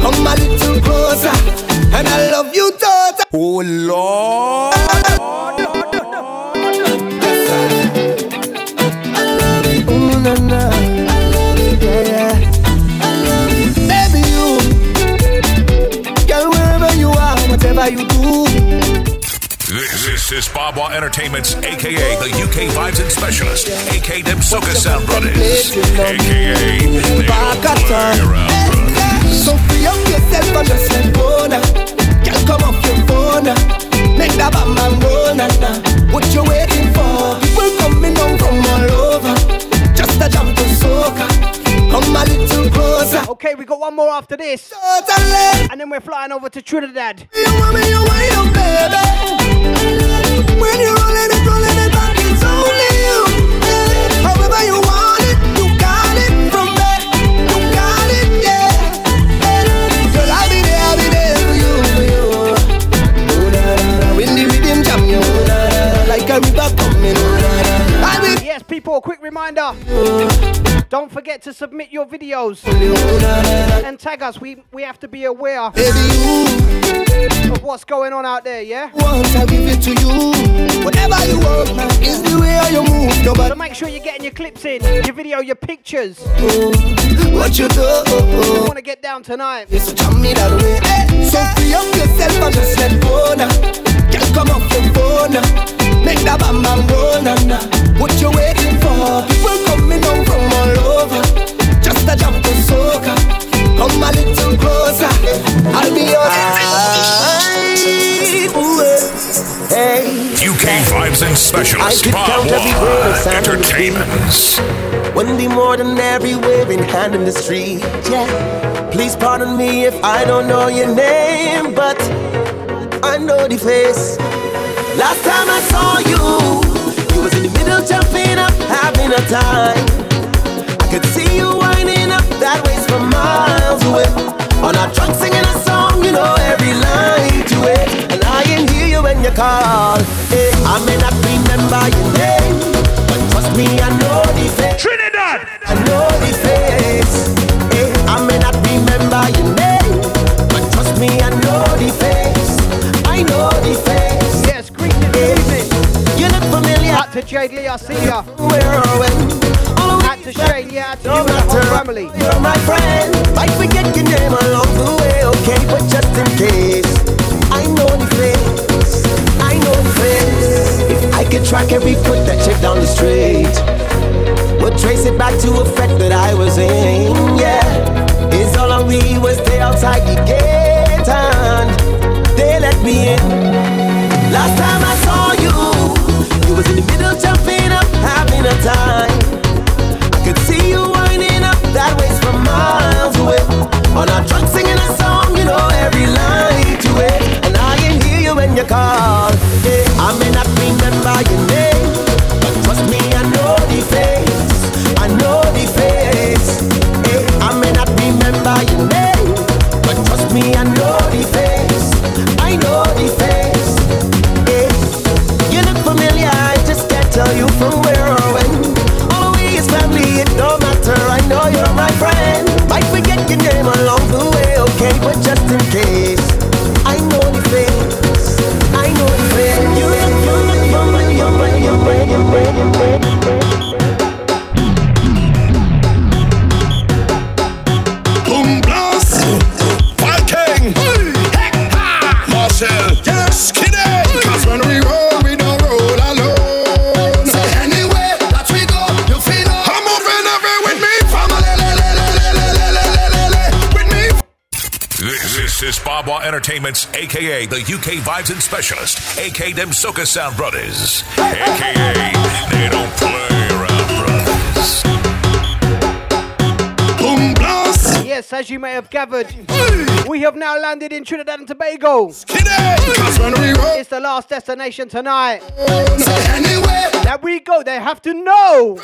Come a little closer. And I love you, daughter. Oh Lord. Ooh, na, na. Yeah, yeah. Baby, you. Girl, wherever you are, whatever you do. This, this is Babwah Entertainment's AKA the UK Vibes and Specialist, AKA them Soca Sound Brothers, AKA they don't play around So free up yourself and just let go now. Girl, come off your phone now. Make that bam bam roll now. Uh, nah. What you waiting for? People coming down from all over. Just a jump to soca. Come a little closer. Okay, we got one more after this. Totally. And then we're flying over to Trinidad. You want me, you want you, baby. When you're rolling it, rolling it back, it's only you. However you want like river coming, na, na. I'll Yes, people, a quick reminder. Don't forget to submit your videos and tag us. We we have to be aware of what's going on out there, yeah? once I give it to you. Whatever you want, is the way you move. Nobody So make sure you're getting your clips in, your video, your pictures. what you do. We want to get down tonight. Yes, jam me that way. So free up yourself and just let go now. Girl, come off your phone now. Make that bam bam roll now. nah. What you waiting for? People coming down from all over. Just a jump to soca. Come a little closer. I'll be your Hey. UK Vibes and Specialist, I could count every word. Entertainments. One be more than everywhere waving hand in the street. Yeah. Please pardon me if I don't know your name, but I know the face. Last time I saw you, you was in the middle jumping up, having a time. I could see you winding up that waist from miles away. On our trunk singing a song, you know every line to it. And I can hear you when you call. Hey, I may not remember your name, but trust me, I know the face. Trinidad! I know the face. To Jade Lee, I see ya. Out to Shane, yeah, out to you and the whole family. You're my friend. Might forget your name along the way, okay? But just in case, I know the face. I know the face. If I could track every foot that chick down the street, would trace it back to a fete that I was in. Yeah, is all I we was stay outside the gate and they let me in. Last time I was in the middle jumping up, having a time. I could see you winding up that waist from miles away. On our trunk singing a song, you know every line to it. And I can hear you when you call. Yeah, I may not remember your name, but trust me, I know the face. I know the face. Yeah, I may not remember your name, but trust me, I know the face. Your name along the way, okay? But just in case, I know the face. Entertainment's aka the UK Vibes and Specialist, aka them Soca Sound Brothers, aka they don't play around brothers. Boom blast! Yes, as you may have gathered, we have now landed in Trinidad and Tobago. It's the last destination tonight. That we go, they have to know.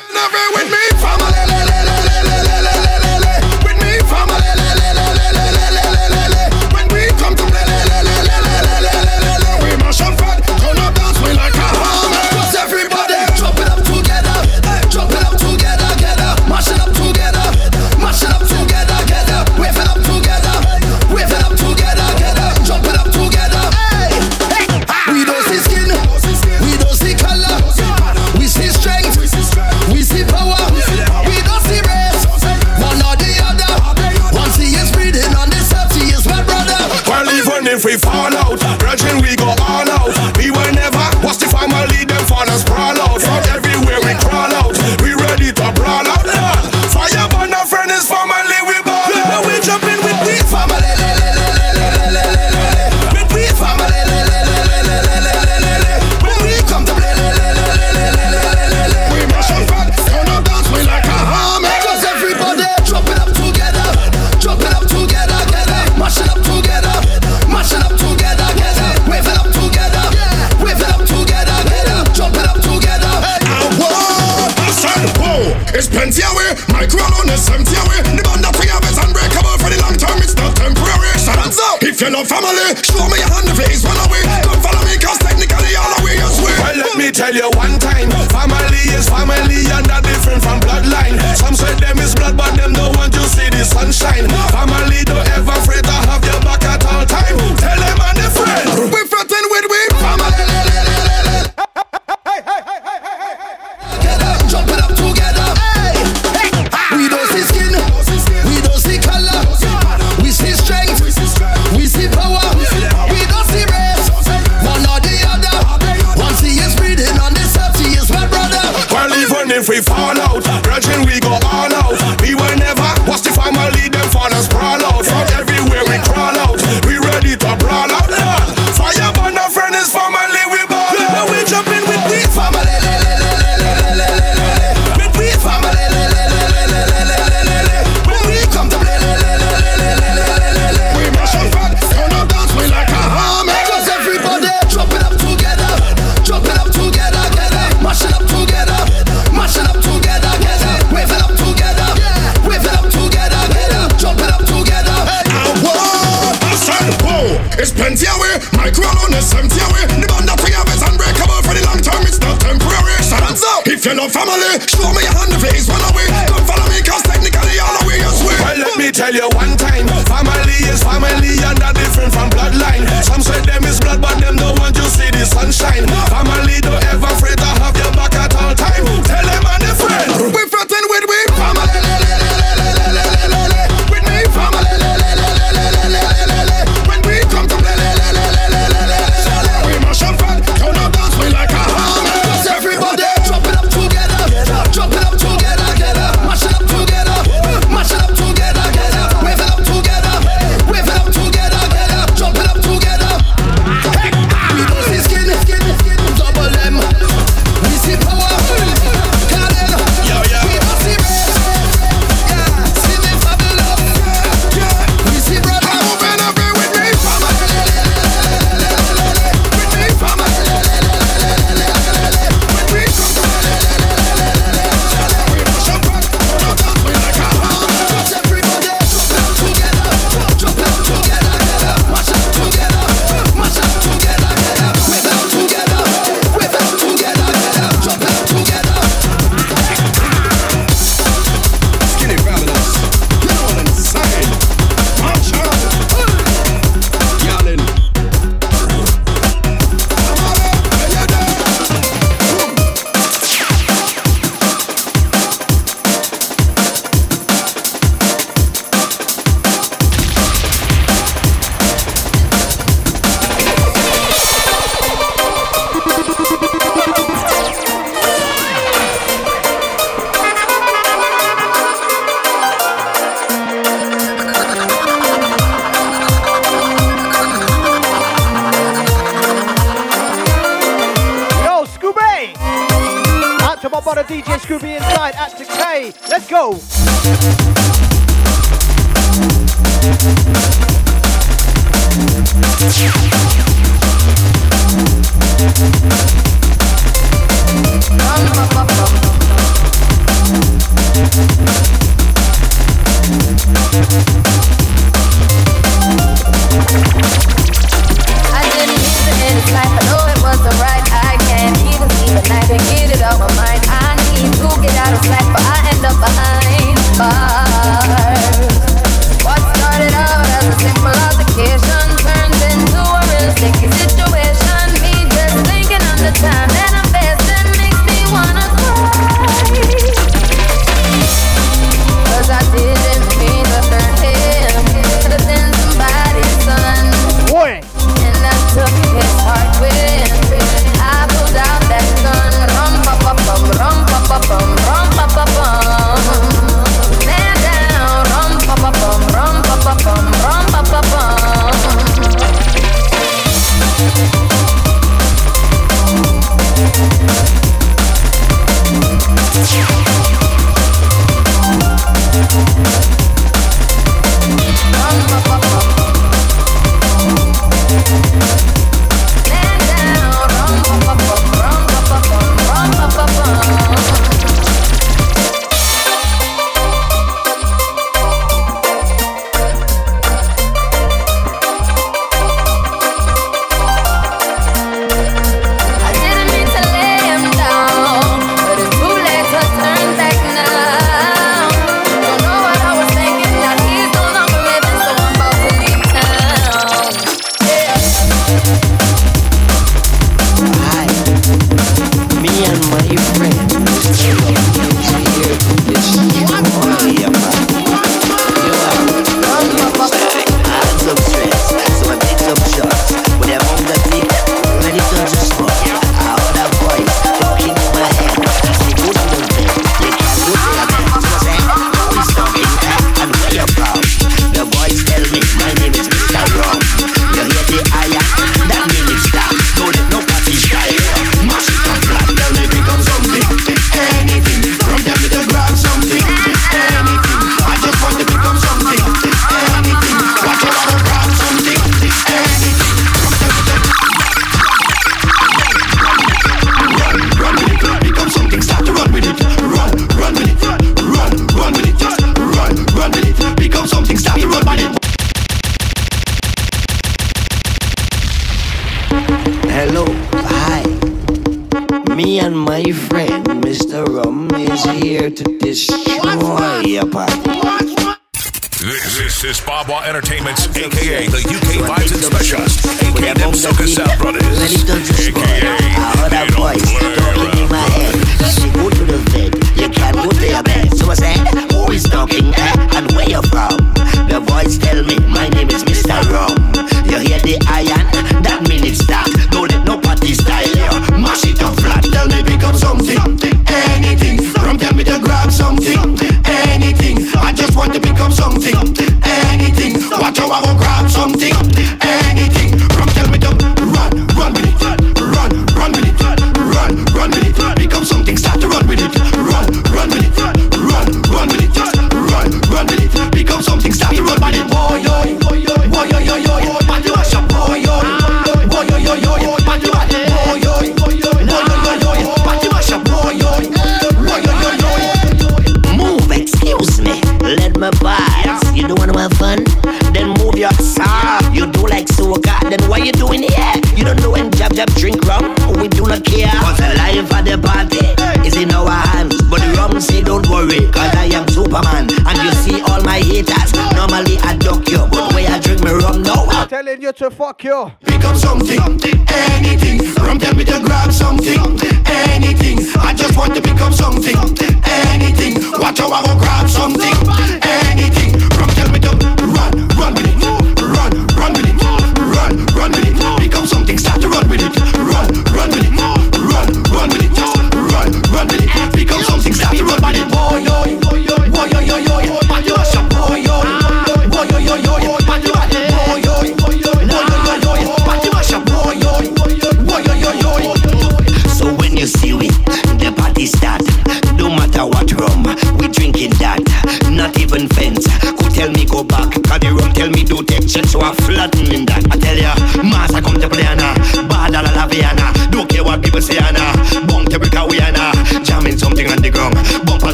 Babwah Entertainment's, aka the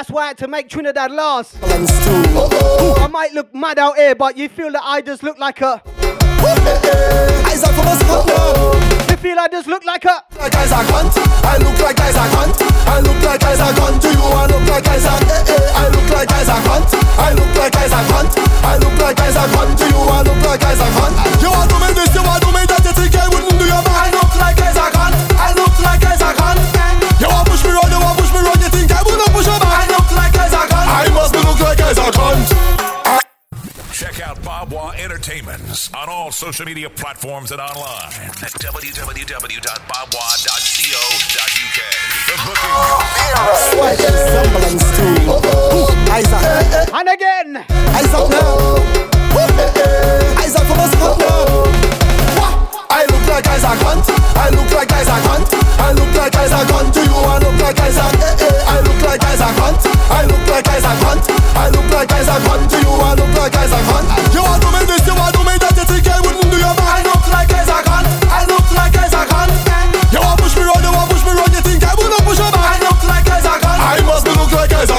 That's why I had to make Trinidad last. I might look mad out here, but you feel that I just look like a. You feel I just look like a. Like Isaac Hunt, I look like Isaac Hunt. I look like Isaac Hunt to you. I look like Isaac. Eh, eh. I look like Isaac Hunt. I look social media platforms and online at www.babwah.co.uk. For booking. And again. Isaac now. Isaac from us I look like Isaac Hunt. I look like Isaac Hunt. I look like Isaac Hunt to you. I look like Isaac. Eh, eh. I look like Isaac Hunt. I look like Isaac Hunt. I look like Isaac Hunt to you. I look like Isaac Hunt. You want to make this? You want to make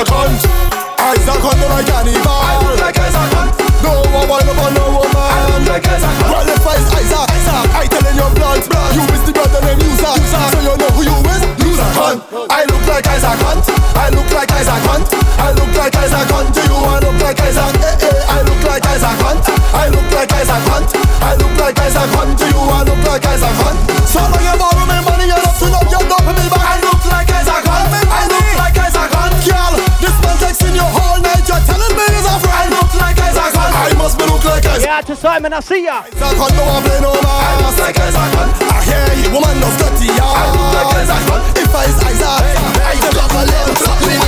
look like Isaac Hunt. Isaac Hunt like cannibal. I look like Isaac Hunt. No one want upon no woman. I look like Isaac Hunt. Well, if I Isaac, Isaac, I telling your blood, blood. You is the brother named User. User. So you know who you is? User Hunt. I look like Isaac Hunt. I look like Isaac Hunt. I look like Isaac Hunt to you. I look like Isaac. Eh, eh. I look like Isaac Hunt. I look like Isaac Hunt. I look like Isaac Hunt to you. I look like Isaac Hunt. So long you borrow me money, you don't turn up your door for me back. I look like Isaac Hunt. I look like Isaac Hunt. Girl, this man texting you all night. You're telling me he's a friend. I look like Isaac Hunt. I must be look like Isaac. Yeah, to Simon, I see ya. Isaac Hunt, no one play no man. I look like Isaac Hunt. I hear you, woman, no dirty yard. I look like Isaac Hunt. If I is Isaac, I can love a little something.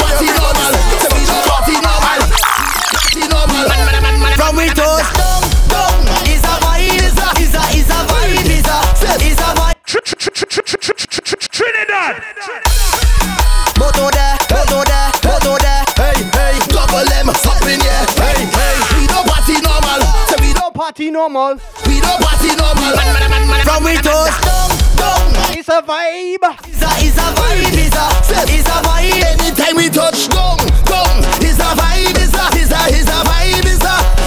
Party normal, party normal, party normal. From we toast down, down is a vibe, is a, is a, is a vibe, is a, is a vibe. Trinidad. Moto party normal. So we don't party normal. We don't party normal. From we touch down, down. It's a vibe. It's a, it's a vibe. It's a, it's a vibe. Anytime we touch down, down. It's a vibe. It's a, it's a, it's a vibe. It's a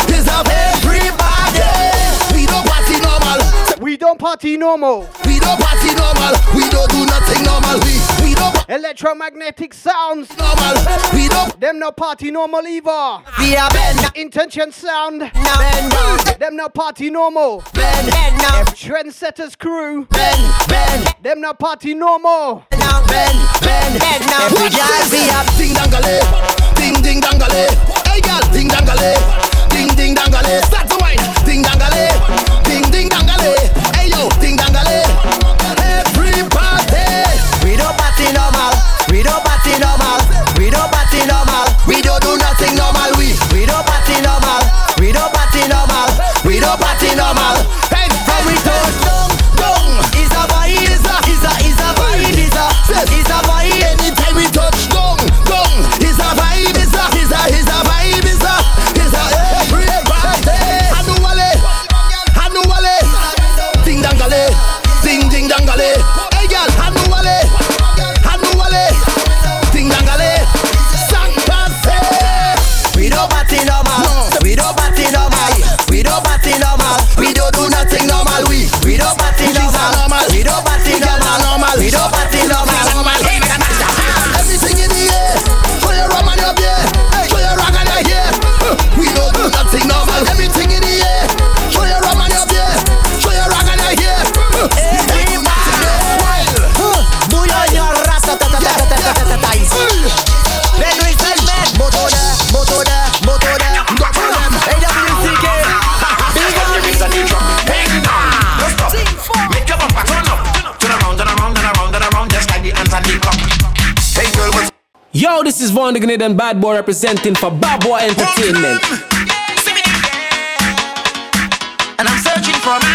We don't party normal. We don't party normal. We don't do nothing normal. We we don't Electromagnetic sounds. normal. We don't Them no party normal either. we are bend Intention sound. bend down. Them no party normal. Bend bend now. Trendsetters crew. Bend bend Them no party normal. now. Bend bend bend now. Every girl we have ding dangale, ding ding dangale. Hey girl, ding dangale, ding ding dangale. Start to wine, ding dangale, Hey yo, ding dangale. Everybody, we don't party normal, we don't party normal, we don't party normal, we don't do nothing normal. We we don't party normal, we don't party normal, we don't party normal. Von Bad Boy representing for Bad Boy Entertainment. And I'm searching for my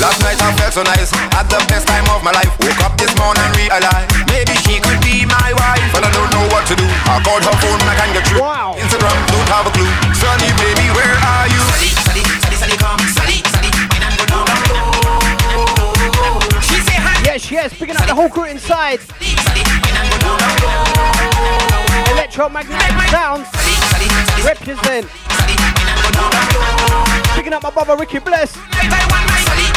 Last night I felt so nice, had the best time of my life. Woke up this morning and realized maybe she could be my wife, but I don't know what to do. I called her phone, I can't get through. Wow. Instagram, don't have a clue. Sunny baby, where are you? Sally, Sally, Sally, Sally, come. Sally, Sally, wine and go down low. She say hi. Yes, yes, picking up the whole crew inside. Sally, Sally, wine and go down low. Electromagnetic sounds. Sally, Sally, Sally, Represent. Sally, wine and go down low. Picking up my brother Ricky Bless.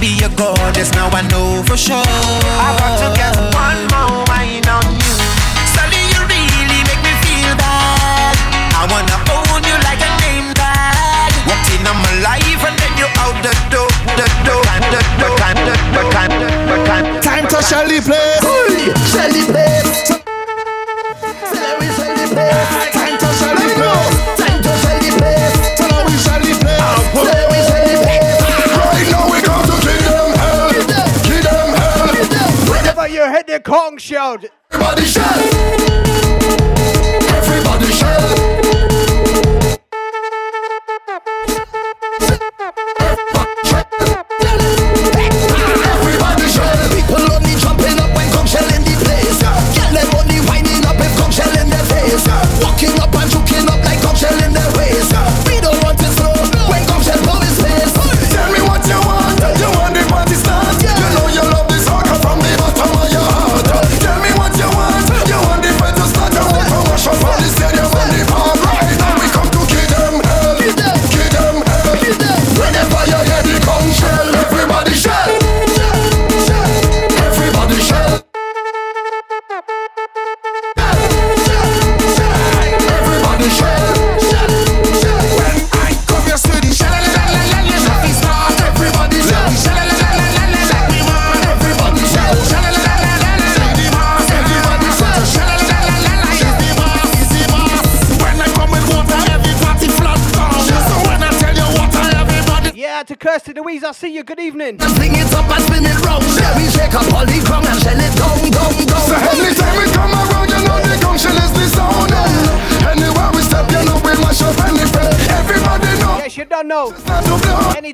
be a goddess, now I know for sure. I've got to get one more wine on you. Sally, you really make me feel bad. I wanna own you like a name tag. Walked in on my life and then you out the door, the door, the door. the door, the door. Time to shall leap Kong shelled. Everybody shell. Everybody shell.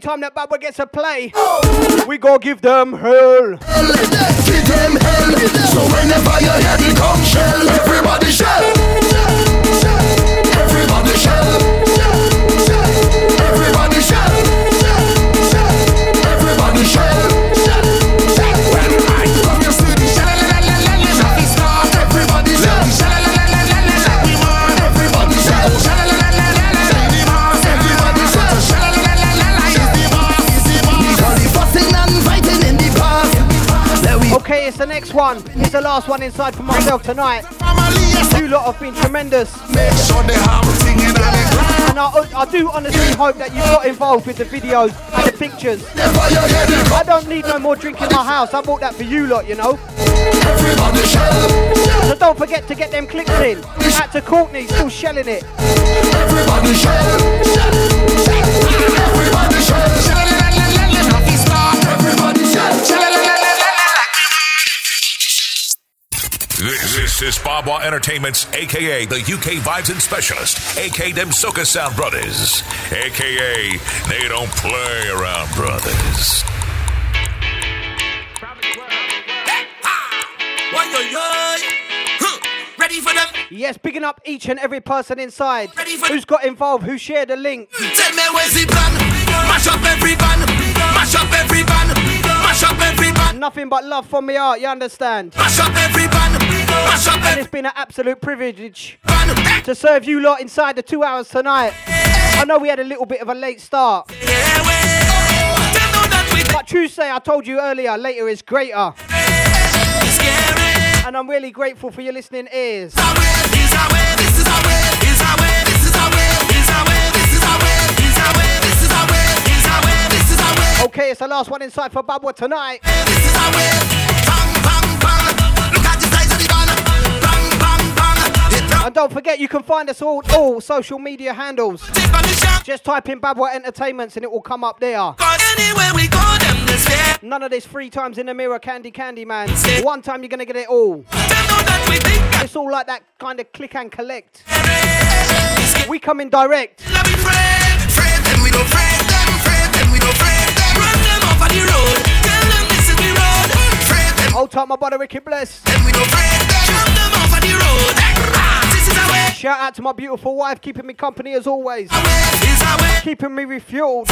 Anytime that Baba gets a play, we go give them hell. Give them hell. So whenever you hear the conch shell, everybody shell. The next one. It's the last one inside for myself tonight. You lot have been tremendous. And I, I do honestly hope that you got involved with the videos and the pictures. I don't need no more drink in my house. I bought that for you lot, you know. So don't forget to get them clicks in. Out to Courtney, still shelling it. This, this is Babwah Entertainment's, aka the UK Vibes and Specialist, aka them Soca Sound Brothers, aka they don't play around brothers. Ready for them? Yes, picking up each and every person inside who's got involved, who shared the link. Hmm. Tell me where's the plan? Mash up every van, mash up every van, mash up every van. Nothing but love from me heart, you understand? Mash up every van, mash up And it's been an absolute privilege to serve you lot inside the two hours tonight. I know we had a little bit of a late start. But Tuesday, I told you earlier, later is greater. And I'm really grateful for your listening ears. Okay, it's the last one inside for Babwah tonight. And don't forget, you can find us all all social media handles. Just type in Babwah Entertainments and it will come up there. None of this three times in the mirror, candy, candy, man. One time you're gonna get it all. It's all like that kind of click and collect. We come in direct. Hold tight, my brother Ricky Bless. Shout out to my beautiful wife, keeping me company as always. Keeping me refueled.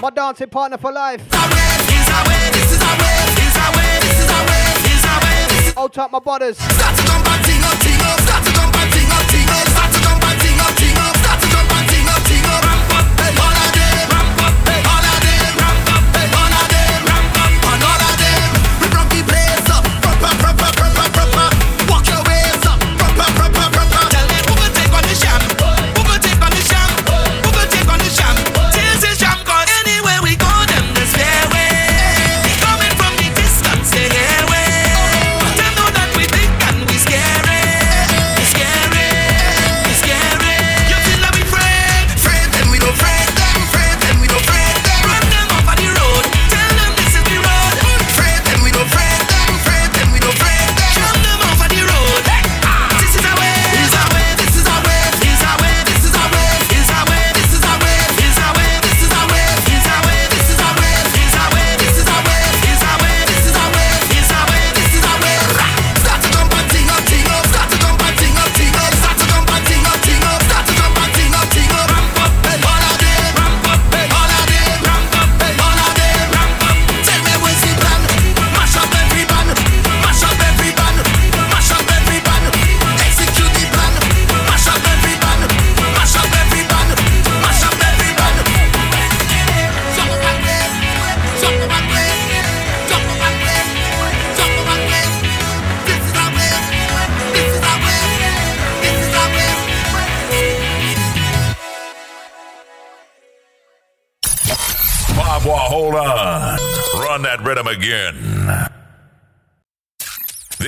My dancing partner for life. Hold tight, my brothers.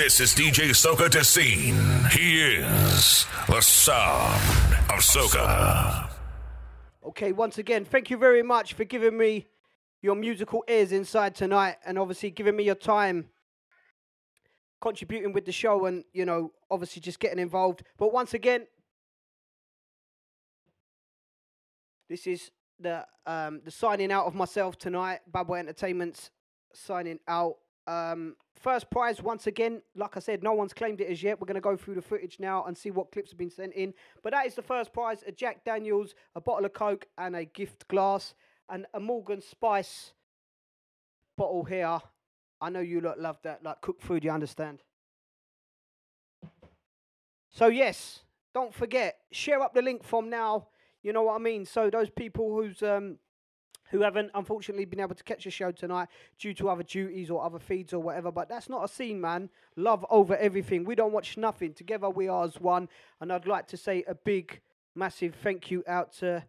This is DJ Soca Dessine. He is the sound of Soca. Okay, once again, thank you very much for giving me your musical ears inside tonight and obviously giving me your time contributing with the show and, you know, obviously just getting involved. But once again, this is the um, the signing out of myself tonight. Babwah Entertainment's signing out. Um, first prize once again. Like I said, no one's claimed it as yet. We're going to go through the footage now and see what clips have been sent in. But that is the first prize: a Jack Daniels, a bottle of Coke, and a gift glass, and a Morgan Spice bottle here. I know you lot love that, like cooked food. You understand? So yes, don't forget share up the link from now. You know what I mean. So those people who's um who haven't unfortunately been able to catch a show tonight due to other duties or other feeds or whatever. But that's not a scene, man. Love over everything. We don't watch nothing. Together we are as one. And I'd like to say a big, massive thank you out to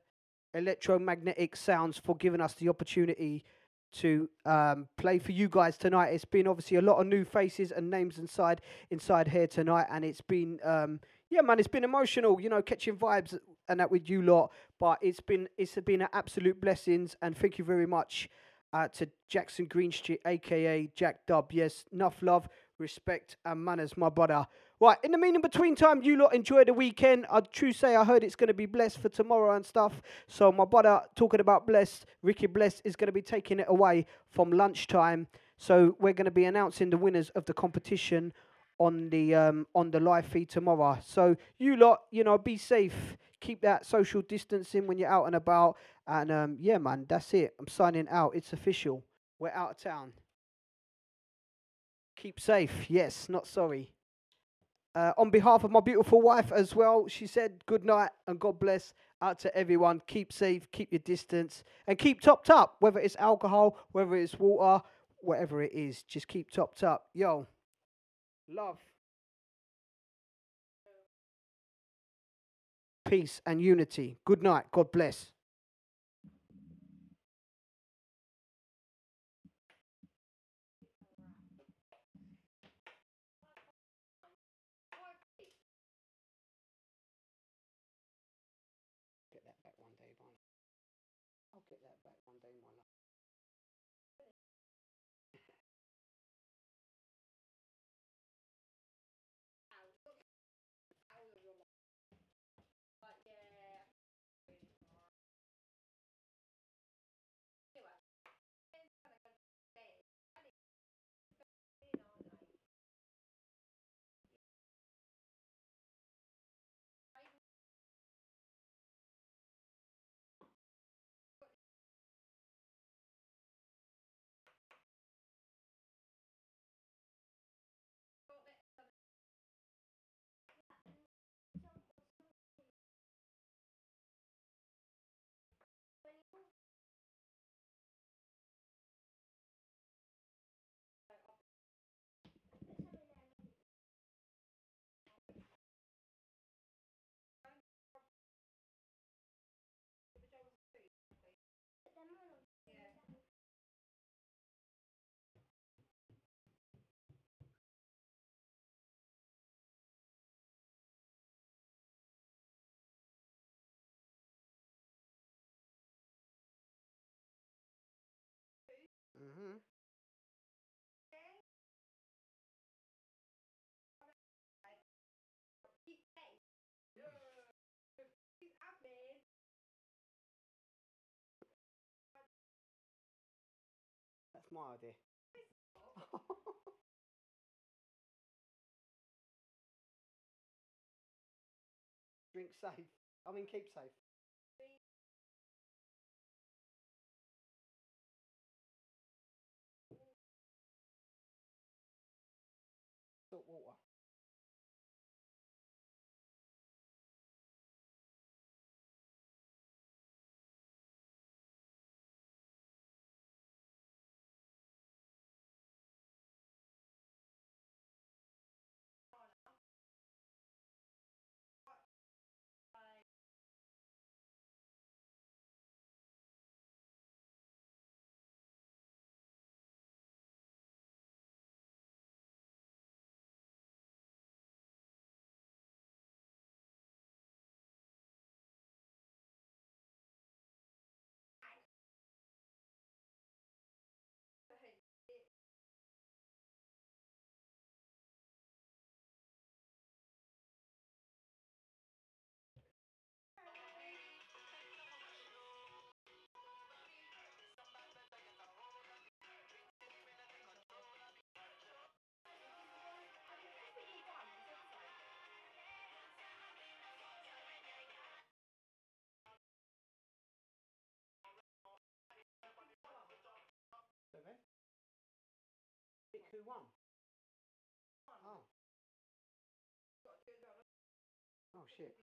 Electromagnetic Sounds for giving us the opportunity to um, play for you guys tonight. It's been obviously a lot of new faces and names inside inside here tonight, and it's been um, yeah, man, it's been emotional. You know, catching vibes and that with you lot. But it's been it's been an absolute blessings, and thank you very much uh, to Jackson Greenstreet, aka Jack Dub. Yes, enough love, respect, and manners, my brother. Right, in the meaning between time, you lot enjoy the weekend. I'd true say I heard it's going to be blessed for tomorrow and stuff. So my brother talking about blessed, Ricky Blessed is going to be taking it away from lunchtime. So we're going to be announcing the winners of the competition on the um, on the live feed tomorrow. So you lot, you know, be safe. Keep that social distancing when you're out and about. And um, yeah, man, that's it. I'm signing out. It's official. We're out of town. Keep safe. Yes, not sorry. Uh, on behalf of my beautiful wife as well, she said good night and God bless out to everyone. Keep safe, keep your distance, and keep topped up. Whether it's alcohol, whether it's water, whatever it is, just keep topped up. Yo, love, peace, and unity. Good night. God bless. Mm-hmm. That's my idea. Drink safe. I mean, keep safe. one. Oh. Oh shit.